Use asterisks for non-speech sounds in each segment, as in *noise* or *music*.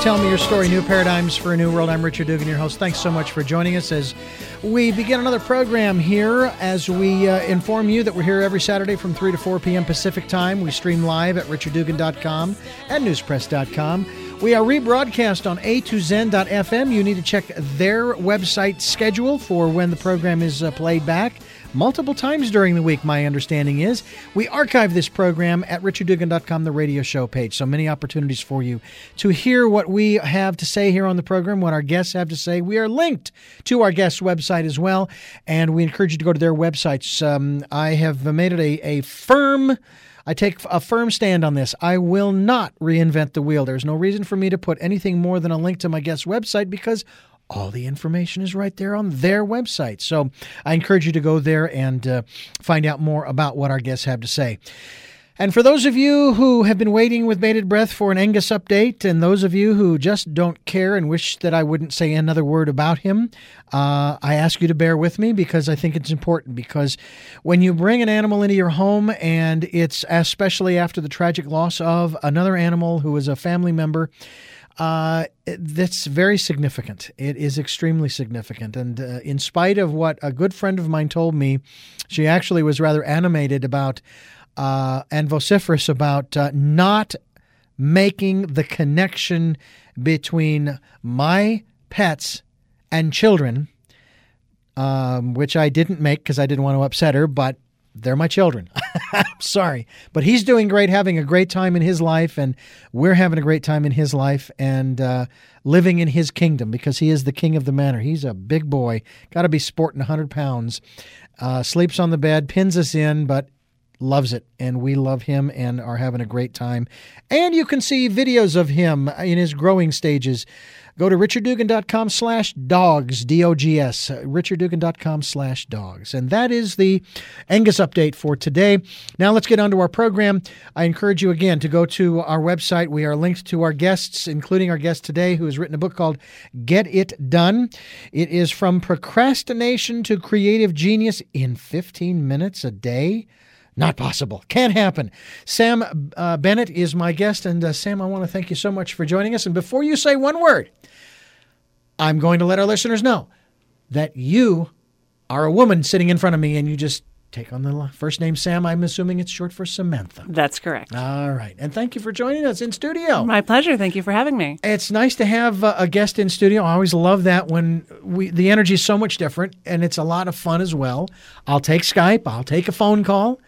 Tell Me Your Story New Paradigms for a New World. I'm Richard Dugan, your host. Thanks so much for joining us as we begin another program here. As we uh, inform you that we're here every Saturday from 3 to 4 p.m. Pacific time. We stream live at richarddugan.com and newspress.com. We are rebroadcast on a2zen.fm. You need to check their website schedule for when the program is uh, played back multiple times during the week, my understanding is. We archive this program at richarddugan.com, the radio show page. So many opportunities for you to hear what we have to say here on the program, what our guests have to say. We are linked to our guests' website as well, and we encourage you to go to their websites. Um, I have made it a, a firm. I take a firm stand on this. I will not reinvent the wheel. There's no reason for me to put anything more than a link to my guest website because all the information is right there on their website. So I encourage you to go there and uh, find out more about what our guests have to say. And for those of you who have been waiting with bated breath for an Angus update, and those of you who just don't care and wish that I wouldn't say another word about him, uh, I ask you to bear with me because I think it's important. Because when you bring an animal into your home, and it's especially after the tragic loss of another animal who is a family member, uh, that's very significant. It is extremely significant. And uh, in spite of what a good friend of mine told me, she actually was rather animated about uh, and vociferous about uh, not making the connection between my pets and children, um, which I didn't make because I didn't want to upset her, but they're my children. *laughs* *laughs* I'm sorry. But he's doing great, having a great time in his life, and we're having a great time in his life and uh, living in his kingdom because he is the king of the manor. He's a big boy, got to be sporting 100 pounds, uh, sleeps on the bed, pins us in, but loves it and we love him and are having a great time and you can see videos of him in his growing stages Go to richarddugan.com slash dogs, D-O-G-S, richarddugan.com slash dogs. And that is the Angus update for today. Now let's get on to our program. I encourage you again to go to our website. We are linked to our guests, including our guest today, who has written a book called Get It Done. It is from procrastination to creative genius in 15 minutes a day. Not possible. Can't happen. Sam uh, Bennett is my guest. And uh, Sam, I want to thank you so much for joining us. And before you say one word, I'm going to let our listeners know that you are a woman sitting in front of me and you just take on the first name Sam. I'm assuming it's short for Samantha. That's correct. All right. And thank you for joining us in studio. My pleasure. Thank you for having me. It's nice to have a guest in studio. I always love that when we the energy is so much different and it's a lot of fun as well. I'll take Skype, I'll take a phone call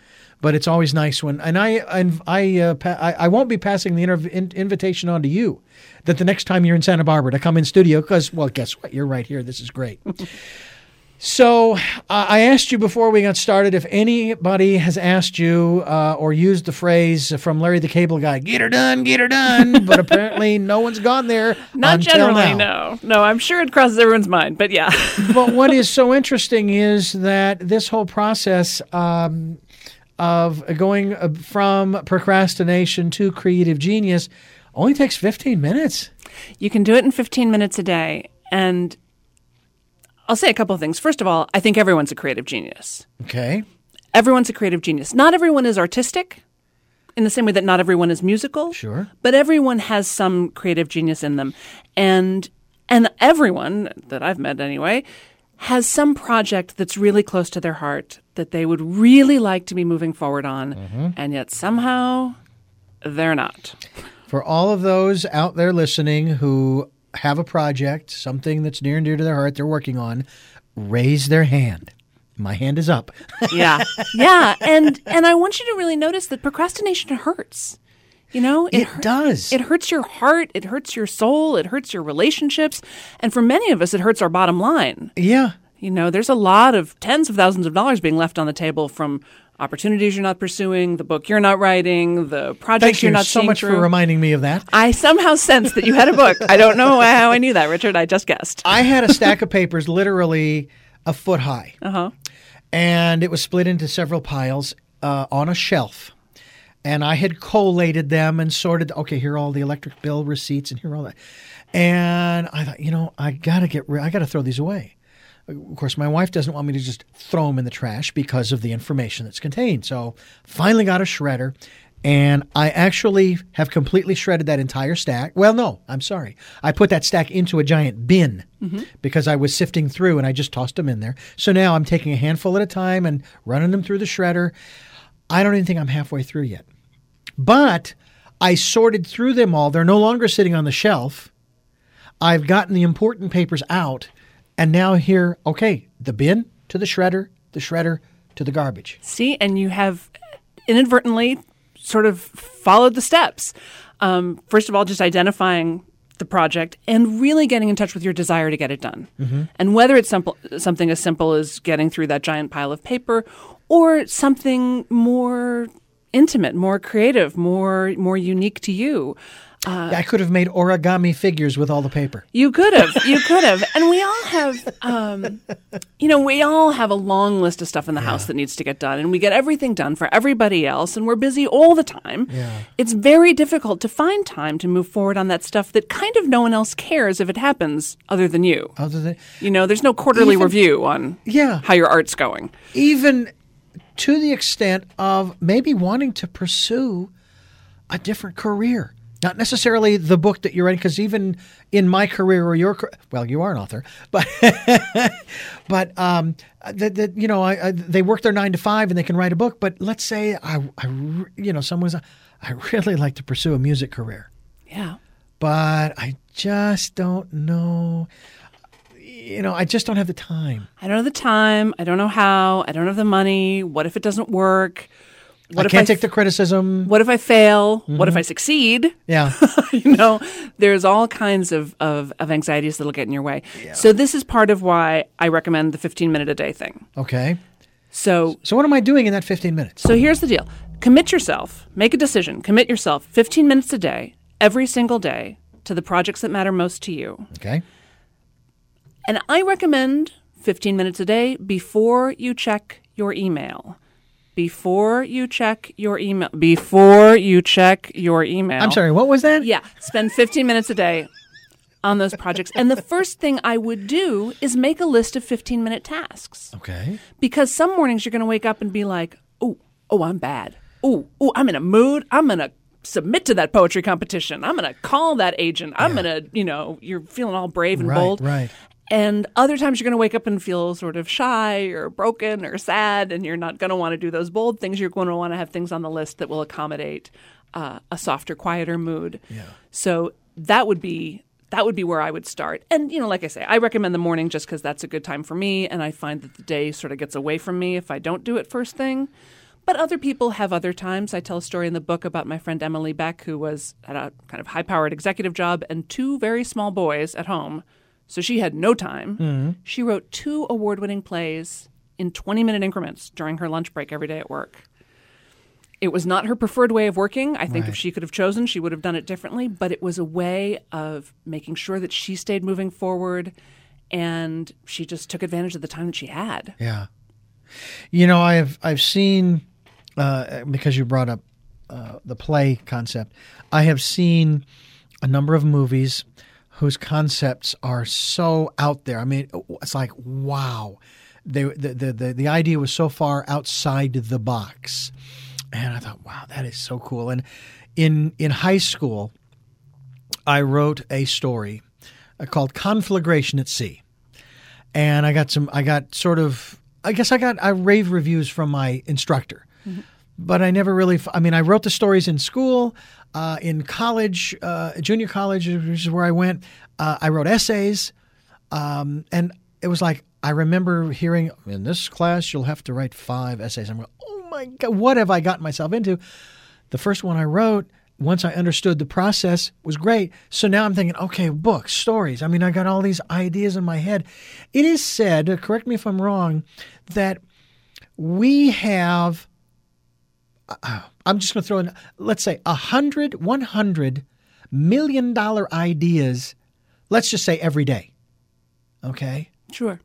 but it's always nice when and I and I uh, pa- I, I, won't be passing the inter- in, invitation on to you that the next time you're in Santa Barbara to come in studio because well guess what you're right here this is great. *laughs* so uh, I asked you before we got started if anybody has asked you uh, or used the phrase from Larry the Cable Guy "Get her done, get her done," *laughs* but apparently no one's gone there. Not generally, now. no, no. I'm sure it crosses everyone's mind, but yeah. but what is *laughs* so interesting is that this whole process. Um, of going uh, from procrastination to creative genius only takes 15 minutes. You can do it in 15 minutes a day. And I'll say a couple of things. First of all, I think everyone's a creative genius. Okay. Everyone's a creative genius. Not everyone is artistic in the same way that not everyone is musical. Sure. But everyone has some creative genius in them. And and everyone that I've met anyway has some project that's really close to their heart that they would really like to be moving forward on, mm-hmm. and yet somehow they're not. For all of those out there listening who have a project, something that's near and dear to their heart they're working on, raise their hand. My hand is up. yeah. *laughs* Yeah, and and I want you to really notice that procrastination hurts. You know, it, it does. It hurts your heart, it hurts your soul, it hurts your relationships, and for many of us it hurts our bottom line. Yeah. You know, there's a lot of tens of thousands of dollars being left on the table from opportunities you're not pursuing, the book you're not writing, the projects Thank you're not so much through. for reminding me of that. I somehow sensed that you had a book. I don't know how I knew that, Richard. I just guessed. I had a stack of papers literally a foot high. Uh-huh. And it was split into several piles uh, on a shelf. And I had collated them and sorted, okay, here are all the electric bill receipts and here are all that. And I thought, you know, I got to get rid I got to throw these away. Of course, my wife doesn't want me to just throw them in the trash because of the information that's contained. So, finally got a shredder And I actually have completely shredded that entire stack. Well, no, I'm sorry. I put that stack into a giant bin mm-hmm. because I was sifting through and I just tossed them in there. So now I'm taking a handful at a time and running them through the shredder. I don't even think I'm halfway through yet. But I sorted through them all. They're no longer sitting on the shelf. I've gotten the important papers out. And now here, okay, the bin to the shredder, the shredder to the garbage. See, and you have inadvertently sort of followed the steps. Um, first of all, just identifying the project and really getting in touch with your desire to get it done. And whether it's simple, something as simple as getting through that giant pile of paper or something more intimate, more creative, more more unique to you. I could have made origami figures with all the paper. You could have. You could have. And we all have, um, you know, we all have a long list of stuff in the house that needs to get done, and we get everything done for everybody else, and we're busy all the time. Yeah. It's very difficult to find time to move forward on that stuff that kind of no one else cares if it happens other than you. Other than You know, there's no quarterly Even- review on Yeah. how your art's going. even to the extent of maybe wanting to pursue a different career. Not necessarily the book that you're writing, because even in my career or your, well, you are an author, but *laughs* but um, that that you know, I, I, they work their nine to five and they can write a book. But let's say I, I you know, someone's, I really like to pursue a music career, Yeah. but I just don't know. You know, I just don't have the time. I don't have the time. I don't know how. I don't have the money. What if it doesn't work? What I if can't I take the criticism. What if I fail? What Mm-hmm. if I succeed? Yeah. *laughs* you know, there's all kinds of, of, of anxieties that'll get in your way. So this is part of why I recommend the 15 minute a day thing. Okay. So So what am I doing in that 15 minutes? so here's the deal. Commit yourself. Make a decision. Commit yourself 15 minutes a day, every single day, to the projects that matter most to you. Okay. And I recommend 15 minutes a day before you check your email. Before you check your email. Before you check your email. I'm sorry, what was that? Yeah, spend 15 minutes a day on those projects. And the first thing I would do is make a list of 15 minute tasks. Okay. Because some mornings you're going to wake up and be like, oh, oh, I'm bad. Oh, oh, I'm in a mood. I'm going to submit to that poetry competition. I'm going to call that agent. I'm going to, you know, you're feeling all brave and Right, bold. right. And other times you're going to wake up and feel sort of shy or broken or sad, and you're not going to want to do those bold things. You're going to want to have things on the list that will accommodate uh, a softer, quieter mood. Yeah. So that would be that would be where I would start. And you know, like I say, I recommend the morning just because that's a good time for me, and I find that the day sort of gets away from me if I don't do it first thing. But other people have other times. I tell a story in the book about my friend Emily Beck, who was at a kind of high powered executive job and two very small boys at home. So she had no time. She wrote two award winning plays in 20 minute increments during her lunch break every day at work. It was not her preferred way of working. I think if she could have chosen, she would have done it differently, but it was a way of making sure that she stayed moving forward and she just took advantage of the time that she had. Yeah. You know, I've I've seen uh, because you brought up uh, the play concept. I have seen a number of movies whose concepts are so out there. I mean, it's like wow, they the the the, the idea was so far outside the box, and I thought, wow, that is so cool. And in in high school, I wrote a story uh, called Conflagration at Sea and I got some. I got sort of. I guess I got. I rave reviews from my instructor, but I never really. I mean, I wrote the stories in school, uh, in college, uh, junior college, which is where I went. Uh, I wrote essays, um, and it was like I remember hearing in this class you'll have to write five essays. I'm going, oh my god, what have I gotten myself into? The first one I wrote, once I understood the process, was great. So now I'm thinking, okay, books, stories. I mean, I got all these ideas in my head. It is said, correct me if I'm wrong, that we have, *clears throat* I'm just going to throw in, let's say, a hundred, one hundred million dollar ideas, let's just say every day. Okay Sure.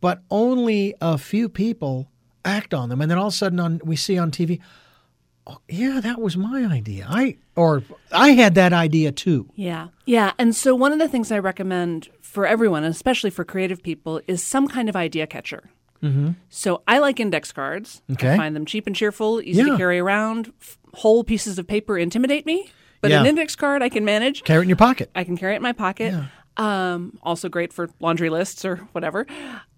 but only a few people act on them and then all of a sudden on we see on TV oh, yeah that was my idea I or I had that idea too Yeah. Yeah. And so one of the things I recommend for everyone, especially for creative people, is some kind of idea catcher. Mm-hmm. So I like index cards. Okay. I find them cheap and cheerful, easy Yeah. to carry around. Whole pieces of paper intimidate me, but Yeah. an index card I can manage. Carry it in your pocket. I can carry it in my pocket. Um, also great for laundry lists or whatever.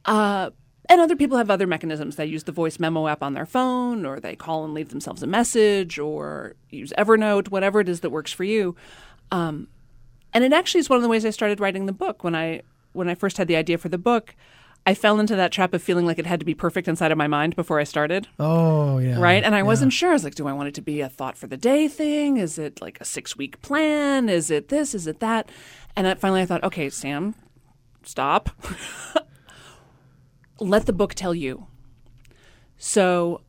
Uh, and other people have other mechanisms. They use the voice memo app on their phone, or they call and leave themselves a message, or use Evernote, whatever it is that works for you. Um, and it actually is one of the ways I started writing the book. When I when I first had the idea for the book, I fell into that trap of feeling like it had to be perfect inside of my mind before I started Oh, yeah. right? And I wasn't sure. I was like, do I want it to be a thought for the day thing? Is it like a six week plan? Is it this? Is it that? And I, finally, I thought, okay, Sam, stop. *laughs* Let the book tell you. So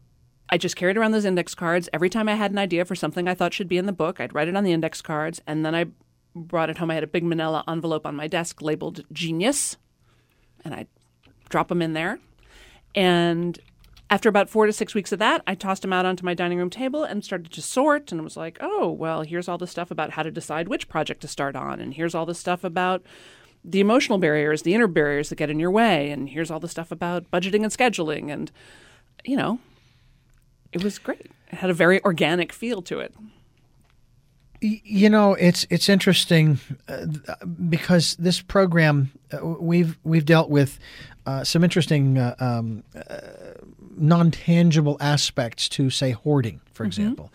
I just carried around those index cards. Every time I had an idea for something I thought should be in the book, I'd write it on the index cards. And then I brought it home. I had a big manila envelope on my desk labeled genius. And I'd drop them in there. And after about four to six weeks of that, I tossed them out onto my dining room table and started to sort. And was like, oh, well, here's all the stuff about how to decide which project to start on. And here's all the stuff about the emotional barriers, the inner barriers that get in your way. And here's all the stuff about budgeting and scheduling. And, you know, it was great. It had a very organic feel to it. You know, it's it's interesting uh, because this program uh, we've we've dealt with uh, some interesting uh, um, uh, non tangible aspects to say hoarding, for example,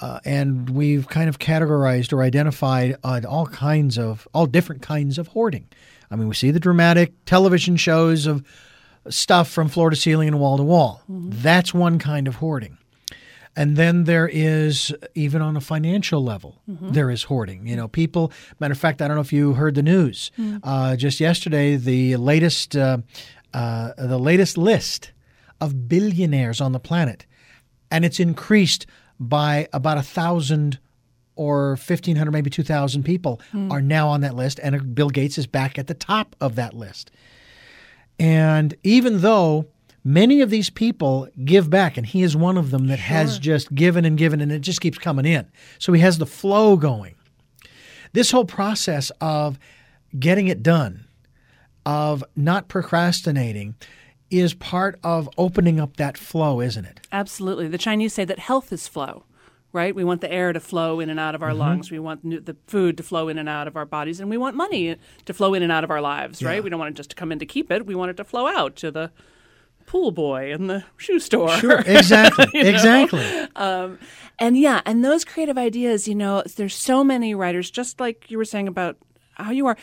uh, and we've kind of categorized or identified uh, all kinds of all different kinds of hoarding. I mean, we see the dramatic television shows of stuff from floor to ceiling and wall to wall. That's one kind of hoarding. And then there is, even on a financial level, there is hoarding. You know, people, matter of fact, I don't know if you heard the news. Uh, just yesterday, the latest, uh, uh, the latest list of billionaires on the planet, and it's increased by about a thousand or 1500 maybe 2000 people are now on that list and bill gates is back at the top of that list and even though many of these people give back, and he is one of them that has just given and given, and it just keeps coming in. So he has the flow going. This whole process of getting it done, of not procrastinating, is part of opening up that flow, isn't it? Absolutely. The Chinese say that health is flow, right? We want the air to flow in and out of our mm-hmm. lungs. We want nu- the food to flow in and out of our bodies. And we want money to flow in and out of our lives, right? We don't want it just to come in to keep it. We want it to flow out to the pool boy in the shoe store. Sure, *laughs* exactly, exactly. Um, and yeah, and those creative ideas, you know, there's so many writers, just like you were saying about how you are.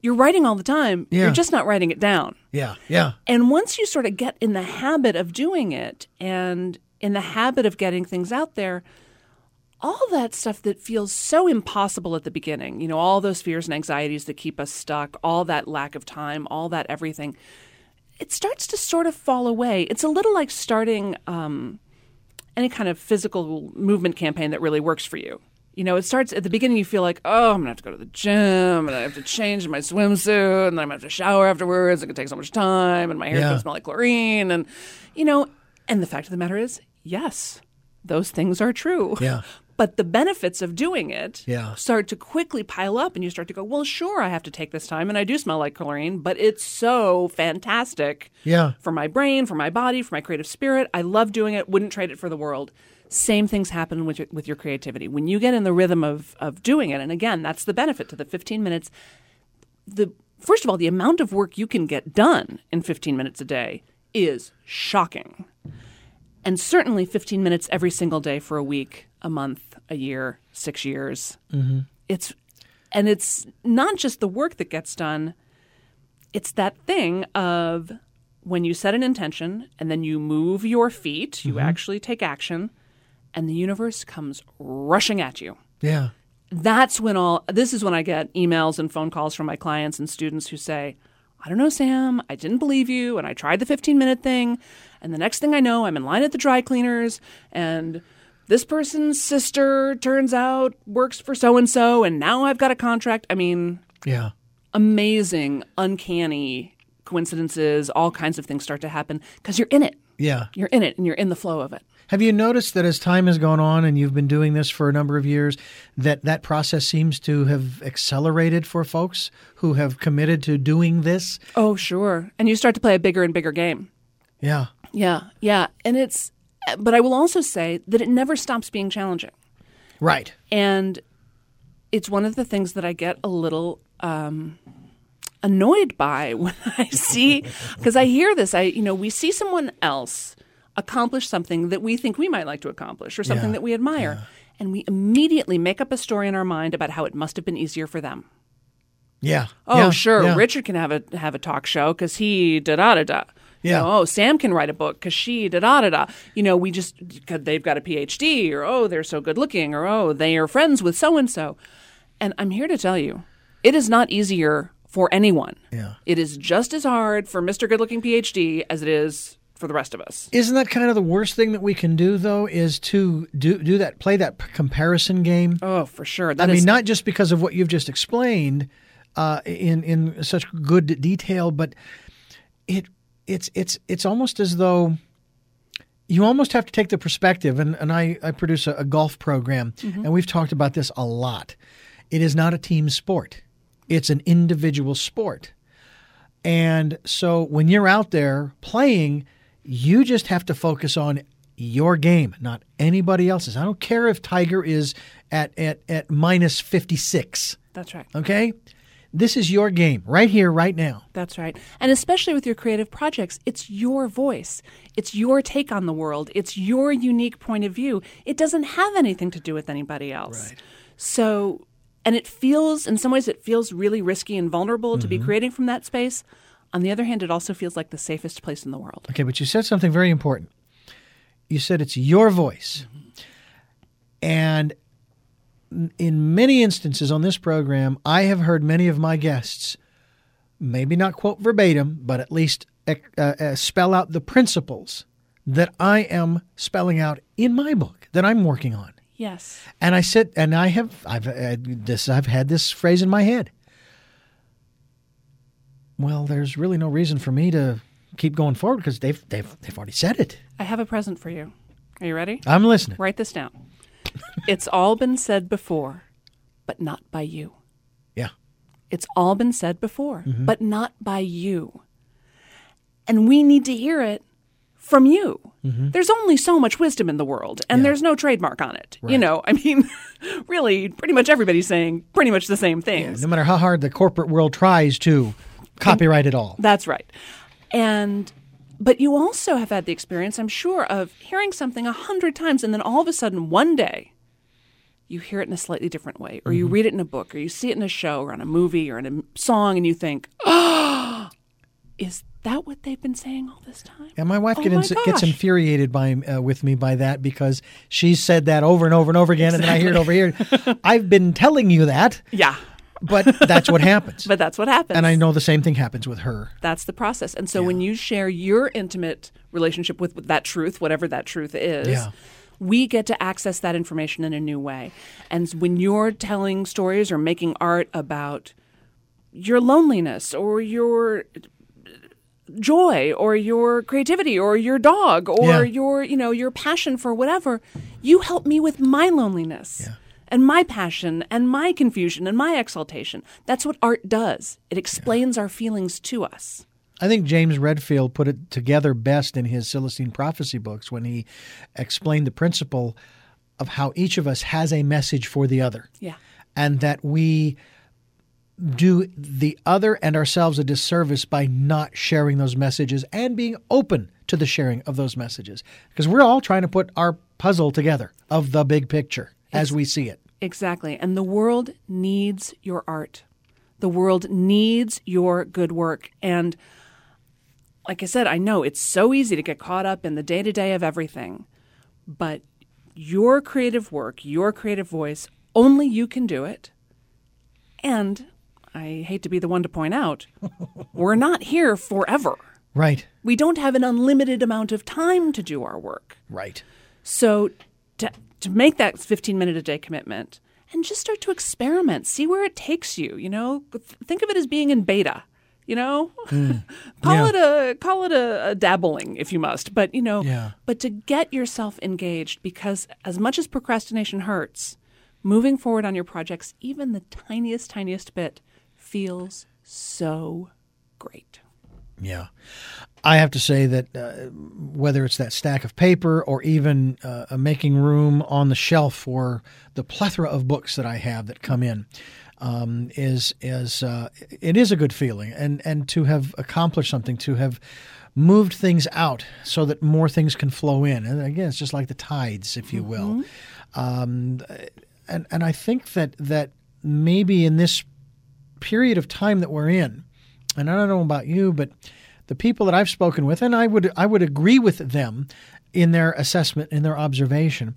You're writing all the time. Yeah. You're just not writing it down. Yeah, yeah, And once you sort of get in the habit of doing it and in the habit of getting things out there, all that stuff that feels so impossible at the beginning, you know, all those fears and anxieties that keep us stuck, all that lack of time, all that everything, it starts to sort of fall away. It's a little like starting um, any kind of physical movement campaign that really works for you. You know, it starts at the beginning. You feel like, oh, I'm gonna have to go to the gym, and I have to change my swimsuit, and then I'm gonna have to shower afterwards. It can take so much time, and my hair's Yeah. gonna smell like chlorine, and you know. And the fact of the matter is, yes, those things are true. Yeah. But the benefits of doing it Yeah. start to quickly pile up, and you start to go, well, sure, I have to take this time, and I do smell like chlorine, but it's so fantastic yeah. for my brain, for my body, for my creative spirit. I love doing it. Wouldn't trade it for the world. Same things happen with your, with your creativity when you get in the rhythm of of doing it. And again, that's the benefit to the 15 minutes. The first of all, the amount of work you can get done in 15 minutes a day is shocking, and certainly 15 minutes every single day for a week, a month, a year, six years. Mm-hmm. It's and it's not just the work that gets done it's that thing of when you set an intention and then you move your feet, you mm-hmm. actually take action, and the universe comes rushing at you. Yeah. That's when all this is when I get emails and phone calls from my clients and students who say, I don't know, Sam, I didn't believe you, and I tried the 15 minute thing, and the next thing I know, I'm in line at the dry cleaners, and this person's sister turns out works for so and so, and now I've got a contract. I mean, Yeah. amazing, uncanny coincidences, all kinds of things start to happen because you're in it. Yeah. You're in it and you're in the flow of it. Have you noticed that as time has gone on and you've been doing this for a number of years, that that process seems to have accelerated for folks who have committed to doing this? Oh, sure. And you start to play a bigger and bigger game. Yeah. Yeah, yeah. And it's, but I will also say that it never stops being challenging. Right. And it's one of the things that I get a little um, annoyed by *laughs* when I see, because I hear this. I, you know, we see someone else accomplish something that we think we might like to accomplish or something Yeah, that we admire. And we immediately make up a story in our mind about how it must have been easier for them. Yeah. Oh, Yeah, sure. yeah. Richard can have a have a talk show because he da da da da. You Yeah. know, oh, Sam can write a book because she da da da da. You know, we just cause they've got a PhD, or oh, they're so good looking, or oh, they are friends with so and so. And I'm here to tell you, it is not easier for anyone. Yeah. It is just as hard for Mr. Good Looking PhD as it is for the rest of us. Isn't that kind of the worst thing that we can do, though? Is to do do that, play that comparison game. Oh, for sure. I That mean, not just because of what you've just explained uh, in in such good detail, but it it's it's it's almost as though you almost have to take the perspective. And, and I, I produce a, a golf program, mm-hmm. and we've talked about this a lot. It is not a team sport; it's an individual sport. And so when you're out there playing, you just have to focus on your game, not anybody else's. I don't care if Tiger is at, at, at minus 56. that's right. Okay? This is your game right here, right now. That's right. And especially with your creative projects, it's your voice. It's your take on the world. It's your unique point of view. It doesn't have anything to do with anybody else. Right. So, and it feels, in some ways, it feels really risky and vulnerable to Mm-hmm. be creating from that space. On the other hand, it also feels like the safest place in the world. Okay, but you said something very important. You said it's your voice. And in many instances on this program, I have heard many of my guests, maybe not quote verbatim, but at least uh, uh, spell out the principles that I am spelling out in my book that I'm working on. Yes. And I said, and I have, I've uh, this, I've had this phrase in my head. Well, there's really no reason for me to keep going forward because they've, they've, they've already said it. I have a present for you. Are you ready? I'm listening. Write this down. It's all been said before, but not by you. Yeah. It's all been said before, Mm-hmm. but not by you. And we need to hear it from you. Mm-hmm. There's only so much wisdom in the world, and there's no trademark on it. You know, I mean, *laughs* really, pretty much everybody's saying pretty much the same things. No matter how hard the corporate world tries to copyright it all. That's right. And but you also have had the experience, I'm sure, of hearing something a hundred times and then all of a sudden one day you hear it in a slightly different way, or you Mm-hmm. read it in a book, or you see it in a show, or on a movie, or in a song, and you think, "Oh, is that what they've been saying all this time?" And my wife Oh get my ins- gets infuriated by uh, with me by that because she's said that over and over and over again, and then I hear it over here. *laughs* I've been telling you that, Yeah, but that's what happens. *laughs* but that's what happens. and I know the same thing happens with her. That's the process. And so when you share your intimate relationship with, with that truth, whatever that truth is, Yeah. we get to access that information in a new way. And when you're telling stories or making art about your loneliness or your joy or your creativity or your dog or Yeah. your you know your passion for whatever you help me with my loneliness and my passion and my confusion and my exaltation. That's what art does. It explains our feelings to us. I think James Redfield put it together best in his Celestine Prophecy books when he explained the principle of how each of us has a message for the other. yeah. And that we do the other and ourselves a disservice by not sharing those messages and being open to the sharing of those messages. Because we're all trying to put our puzzle together of the big picture as we see it. Exactly. And the world needs your art. The world needs your good work. And like I said, I know it's so easy to get caught up in the day to day of everything, but your creative work, your creative voice, only you can do it. And I hate to be the one to point out, *laughs* we're not here forever. Right. We don't have an unlimited amount of time to do our work. Right. So to make that 15 minute a day commitment and just start to experiment, see where it takes you, you know? Think of it as being in beta, you know? Hmm. *laughs* call Yeah. it a call it a, a dabbling if you must, but you know, Yeah. but to get yourself engaged because as much as procrastination hurts, moving forward on your projects even the tiniest tiniest bit feels so great. Yeah. I have to say that uh, whether it's that stack of paper or even uh, making room on the shelf for the plethora of books that I have that come in, um, is is uh, it is a good feeling, and and to have accomplished something, to have moved things out so that more things can flow in, and again, it's just like the tides, if you will. Mm-hmm. Um, and and I think that that maybe in this period of time that we're in, and I don't know about you, but the people that I've spoken with, and I would I would agree with them in their assessment, in their observation,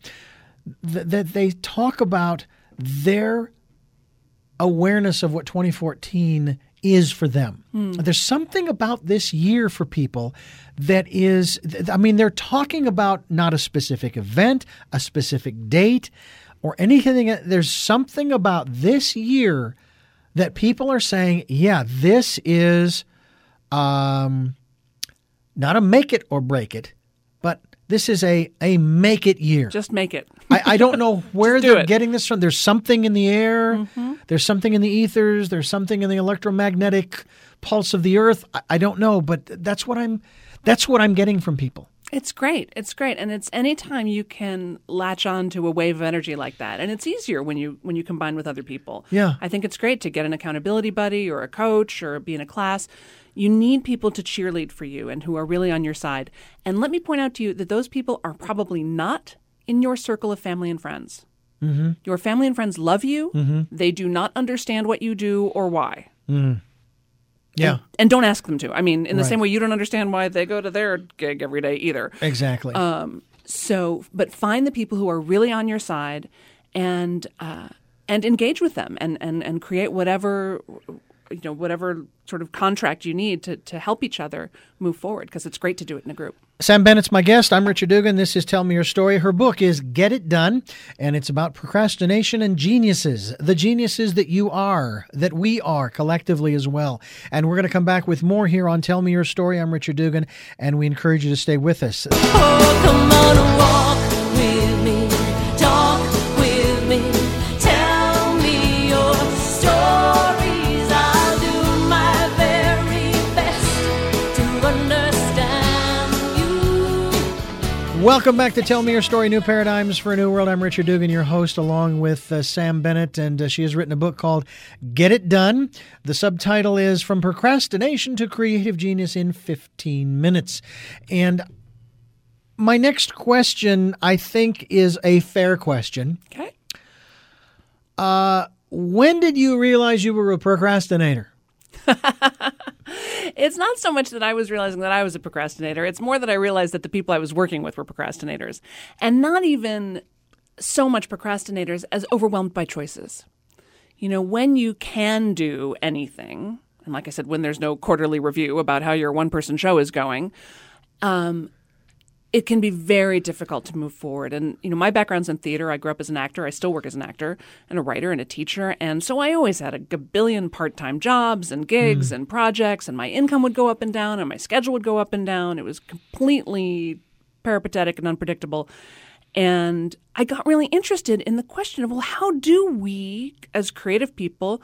that, that they talk about their awareness of what 2014 is for them. Mm. There's something about this year for people that is, I mean, they're talking about not a specific event, a specific date, or anything. There's something about this year that people are saying, yeah, this is um, not a make it or break it, but this is a, a make it year. Just make it. I, I, don't know *laughs* where they're it. getting this from. There's something in the air, mm-hmm. there's something in the ethers, there's something in the electromagnetic pulse of the earth. I, I don't know, but that's what I'm that's what I'm getting from people. It's great. It's great. And it's anytime you can latch on to a wave of energy like that. And it's easier when you when you combine with other people. Yeah. I think it's great to get an accountability buddy or a coach or be in a class. You need people to cheerlead for you and who are really on your side. And let me point out to you that those people are probably not in your circle of family and friends. Mm-hmm. Your family and friends love you. Mm-hmm. They do not understand what you do or why. Mm. Yeah. And, and, don't ask them to. I mean, in the right. same way you don't understand why they go to their gig every day either. Exactly. Um, so, but find the people who are really on your side and uh, and engage with them and, and, and create whatever you know whatever sort of contract you need to, to help each other move forward because it's great to do it in a group. Sam Bennett's my guest. I'm Richard Dugan. This is Tell Me Your Story. Her book is Get It Done, and it's about procrastination and geniuses, the geniuses that you are, that we are collectively as well. And we're going to come back with more here on Tell Me Your Story. I'm Richard Dugan, and we encourage you to stay with us. Oh, Welcome back to Tell Me Your Story New Paradigms for a New World. I'm Richard Dugan, your host, along with uh, Sam Bennett, and uh, she has written a book called Get It Done. The subtitle is From Procrastination to Creative Genius in 15 Minutes. And my next question, I think, is a fair question. Okay. Uh, when did you realize you were a procrastinator? *laughs* it's not so much that I was realizing that I was a procrastinator. It's more that I realized that the people I was working with were procrastinators. And not even so much procrastinators as overwhelmed by choices. You know, when you can do anything, and like I said, when there's no quarterly review about how your one person show is going, um, it can be very difficult to move forward. And, you know, my background's in theater. I grew up as an actor. I still work as an actor and a writer and a teacher. And so I always had a billion part time jobs and gigs mm. and projects, and my income would go up and down, and my schedule would go up and down. It was completely peripatetic and unpredictable. And I got really interested in the question of, well, how do we as creative people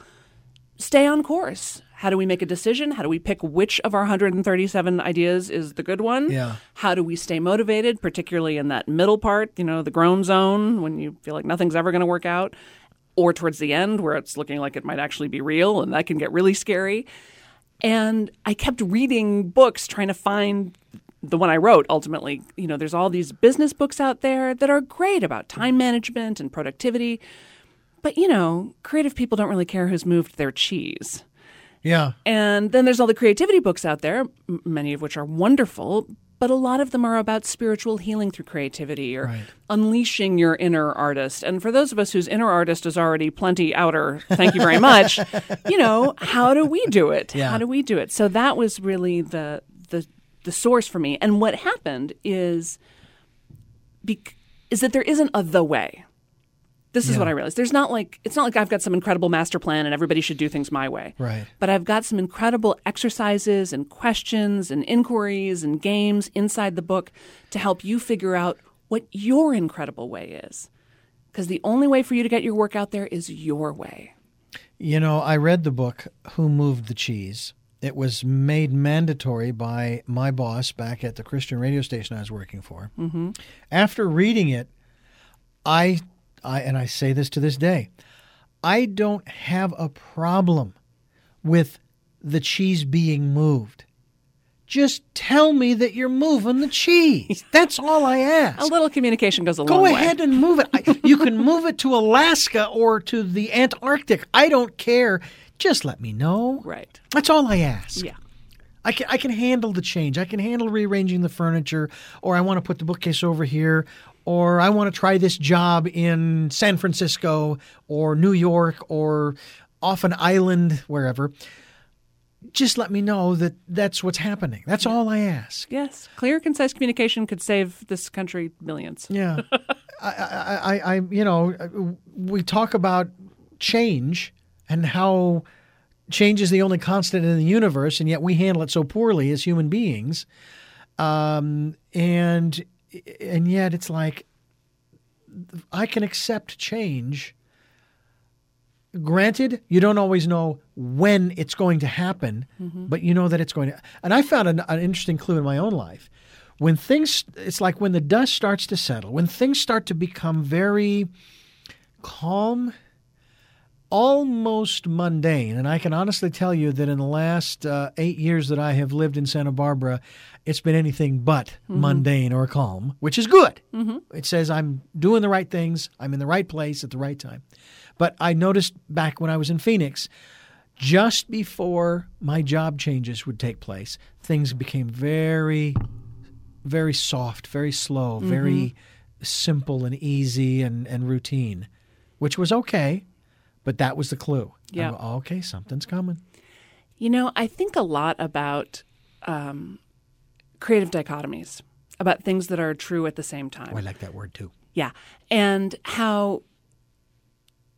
stay on course? How do we make a decision? How do we pick which of our 137 ideas is the good one? Yeah. How do we stay motivated, particularly in that middle part, you know, the groan zone when you feel like nothing's ever going to work out, or towards the end where it's looking like it might actually be real and that can get really scary. And I kept reading books trying to find the one I wrote ultimately. You know, there's all these business books out there that are great about time management and productivity. But, you know, creative people don't really care who's moved their cheese. Yeah. And then there's all the creativity books out there, m- many of which are wonderful, but a lot of them are about spiritual healing through creativity or right. unleashing your inner artist. And for those of us whose inner artist is already plenty outer, thank you very much. *laughs* you know, how do we do it? Yeah. How do we do it? So that was really the the the source for me. And what happened is bec- is that there isn't a the way. This is yeah. what I realized. There's not like it's not like I've got some incredible master plan and everybody should do things my way. Right. But I've got some incredible exercises and questions and inquiries and games inside the book to help you figure out what your incredible way is. Because the only way for you to get your work out there is your way. You know, I read the book Who Moved the Cheese it was made mandatory by my boss back at the Christian radio station I was working for. Mm-hmm. After reading it, I, I and I say this to this day, I don't have a problem with the cheese being moved. Just tell me that you're moving the cheese. *laughs* That's all I ask. A little communication goes a Go long way. Go ahead and move it. I, you can *laughs* move it to Alaska or to the Antarctic. I don't care. Just let me know. Right. That's all I ask. Yeah. I can, I can handle the change. I can handle rearranging the furniture, or I want to put the bookcase over here, or I want to try this job in San Francisco or New York or off an island, wherever. Just let me know that that's what's happening. That's all I ask. Yes. Clear, concise communication could save this country millions. Yeah, *laughs* I, I, I, I, you know, we talk about change and how change is the only constant in the universe, and yet we handle it so poorly as human beings. Um, and and yet it's like I can accept change. Granted, you don't always know when it's going to happen, but you know that it's going to. And I found an, an interesting clue in my own life. When things, it's like when the dust starts to settle, when things start to become very calm, almost mundane. And I can honestly tell you that in the last uh, eight years that I have lived in Santa Barbara, it's been anything but mm-hmm. mundane or calm, which is good. Mm-hmm. It says I'm doing the right things, I'm in the right place at the right time. But I noticed back when I was in Phoenix, just before my job changes would take place, things became very, very soft, very slow, mm-hmm. very simple and easy and, and routine, which was okay. But that was the clue. Yeah. okay, something's coming. You know, I think a lot about um, creative dichotomies, about things that are true at the same time. Oh, I like that word too. Yeah. And how,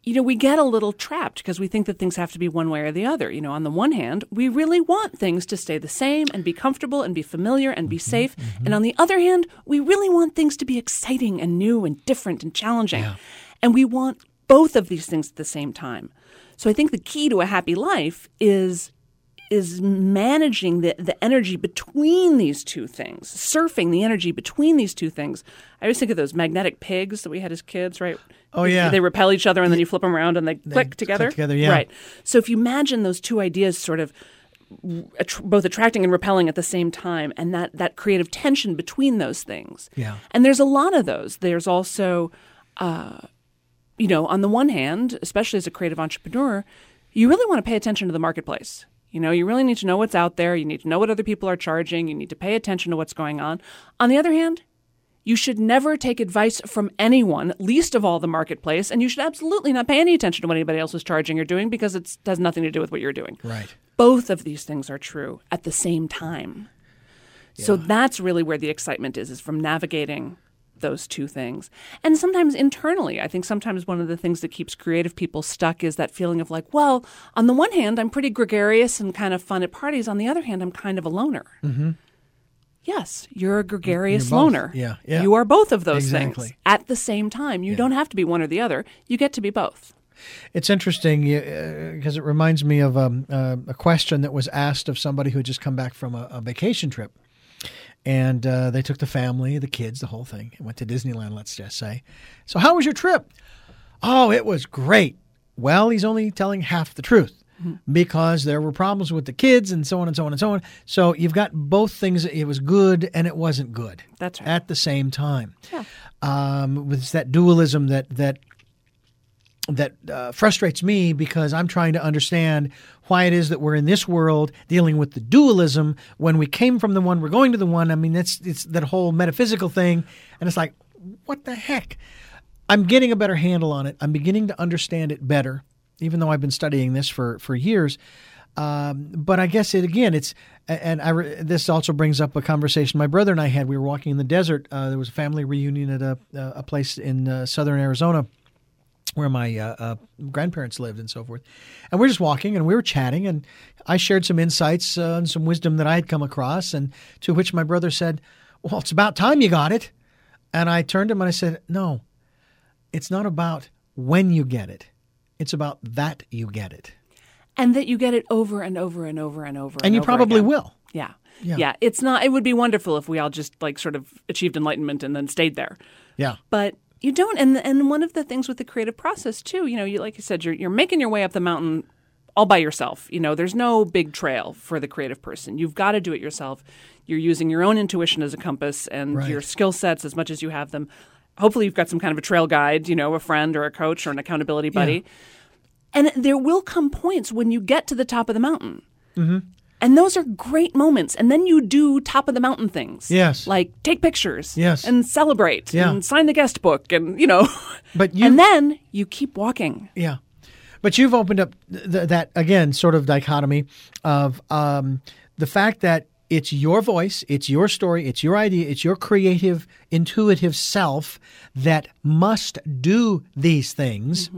you know, we get a little trapped because we think that things have to be one way or the other. You know, on the one hand, we really want things to stay the same and be comfortable and be familiar and be mm-hmm, safe. Mm-hmm. And on the other hand, we really want things to be exciting and new and different and challenging. And we want both of these things at the same time. So I think the key to a happy life is is managing the, the energy between these two things, surfing the energy between these two things. I always think of those magnetic pigs that we had as kids, right? Oh, yeah. They repel each other and then you flip them around and they, click together. Click together, yeah. Right. So if you imagine those two ideas sort of both attracting and repelling at the same time and that, that creative tension between those things. Yeah. And there's a lot of those. There's also, uh, you know, on the one hand, especially as a creative entrepreneur, you really want to pay attention to the marketplace. You know, you really need to know what's out there. You need to know what other people are charging. You need to pay attention to what's going on. On the other hand, you should never take advice from anyone, least of all the marketplace, and you should absolutely not pay any attention to what anybody else is charging or doing because it has nothing to do with what you're doing. Right. Both of these things are true at the same time. So that's really where the excitement is, is from navigating those two things. And sometimes internally, I think sometimes one of the things that keeps creative people stuck is that feeling of like, well, on the one hand, I'm pretty gregarious and kind of fun at parties. On the other hand, I'm kind of a loner. Mm-hmm. Yes, you're a gregarious You're loner. Yeah, yeah. You are both of those Exactly. things at the same time. You don't have to be one or the other. You get to be both. It's interesting because it reminds me of um, uh, a question that was asked of somebody who had just come back from a, a vacation trip. And uh, they took the family, the kids, the whole thing, and went to Disneyland, let's just say. So, how was your trip? Oh, it was great. Well, he's only telling half the truth because there were problems with the kids and so on and so on and so on. So, you've got both things. It was good and it wasn't good That's right. at the same time. Yeah. Um, with that dualism that that that uh, frustrates me because I'm trying to understand why it is that we're in this world dealing with the dualism when we came from the one, we're going to the one. I mean, that's it's that whole metaphysical thing, and it's like, what the heck? I'm getting a better handle on it. I'm beginning to understand it better, even though I've been studying this for for years. Um, but I guess it again, it's and I this also brings up a conversation my brother and I had. We were walking in the desert. Uh, there was a family reunion at a a place in uh, southern Arizona where my uh, uh, grandparents lived and so forth. And we are just walking and we were chatting, and I shared some insights uh, and some wisdom that I had come across, and to which my brother said, Well, it's about time you got it. And I turned to him and I said, No, it's not about when you get it, it's about that you get it. and that you get it over and over and over and over. And you over probably again. will. Yeah. Yeah. yeah. It's not, it would be wonderful if we all just like sort of achieved enlightenment and then stayed there. Yeah. But you don't. And, and one of the things with the creative process too, you know, you, like you said, you're, you're making your way up the mountain all by yourself. You know, there's no big trail for the creative person. You've got to do it yourself. You're using your own intuition as a compass and Right. your skill sets as much as you have them. Hopefully, you've got some kind of a trail guide, you know, a friend or a coach or an accountability buddy. And there will come points when you get to the top of the mountain. Mm-hmm. And those are great moments. And then you do top of the mountain things. Yes. Like take pictures. Yes. And celebrate. Yeah. And sign the guest book. And, you know. *laughs* But you and then you keep walking. Yeah. But you've opened up th- that, again, sort of dichotomy of um, the fact that it's your voice, it's your story, it's your idea, it's your creative, intuitive self that must do these things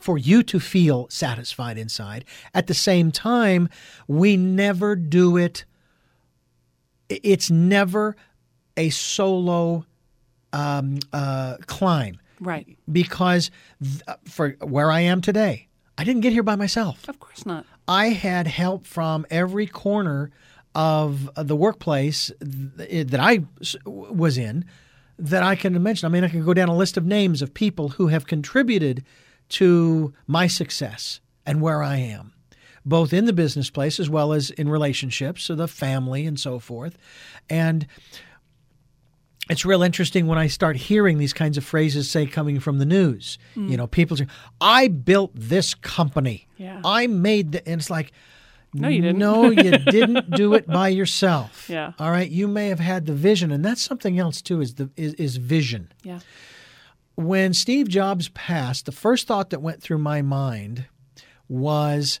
for you to feel satisfied inside. At the same time, we never do it, it's never a solo um, uh, climb Right. because th- for where I am today, I didn't get here by myself. Of course not. I had help from every corner of the workplace th- that I s- was in that I can mention. I mean, I can go down a list of names of people who have contributed to my success and where I am, both in the business place as well as in relationships, so the family and so forth. And it's real interesting when I start hearing these kinds of phrases, say, coming from the news. You mm. know, people say, I built this company. Yeah. I made the, and it's like, No, you didn't. no, you *laughs* didn't do it by yourself. Yeah. All right. You may have had the vision, and that's something else too. Is the is, is vision. Yeah. When Steve Jobs passed, the first thought that went through my mind was,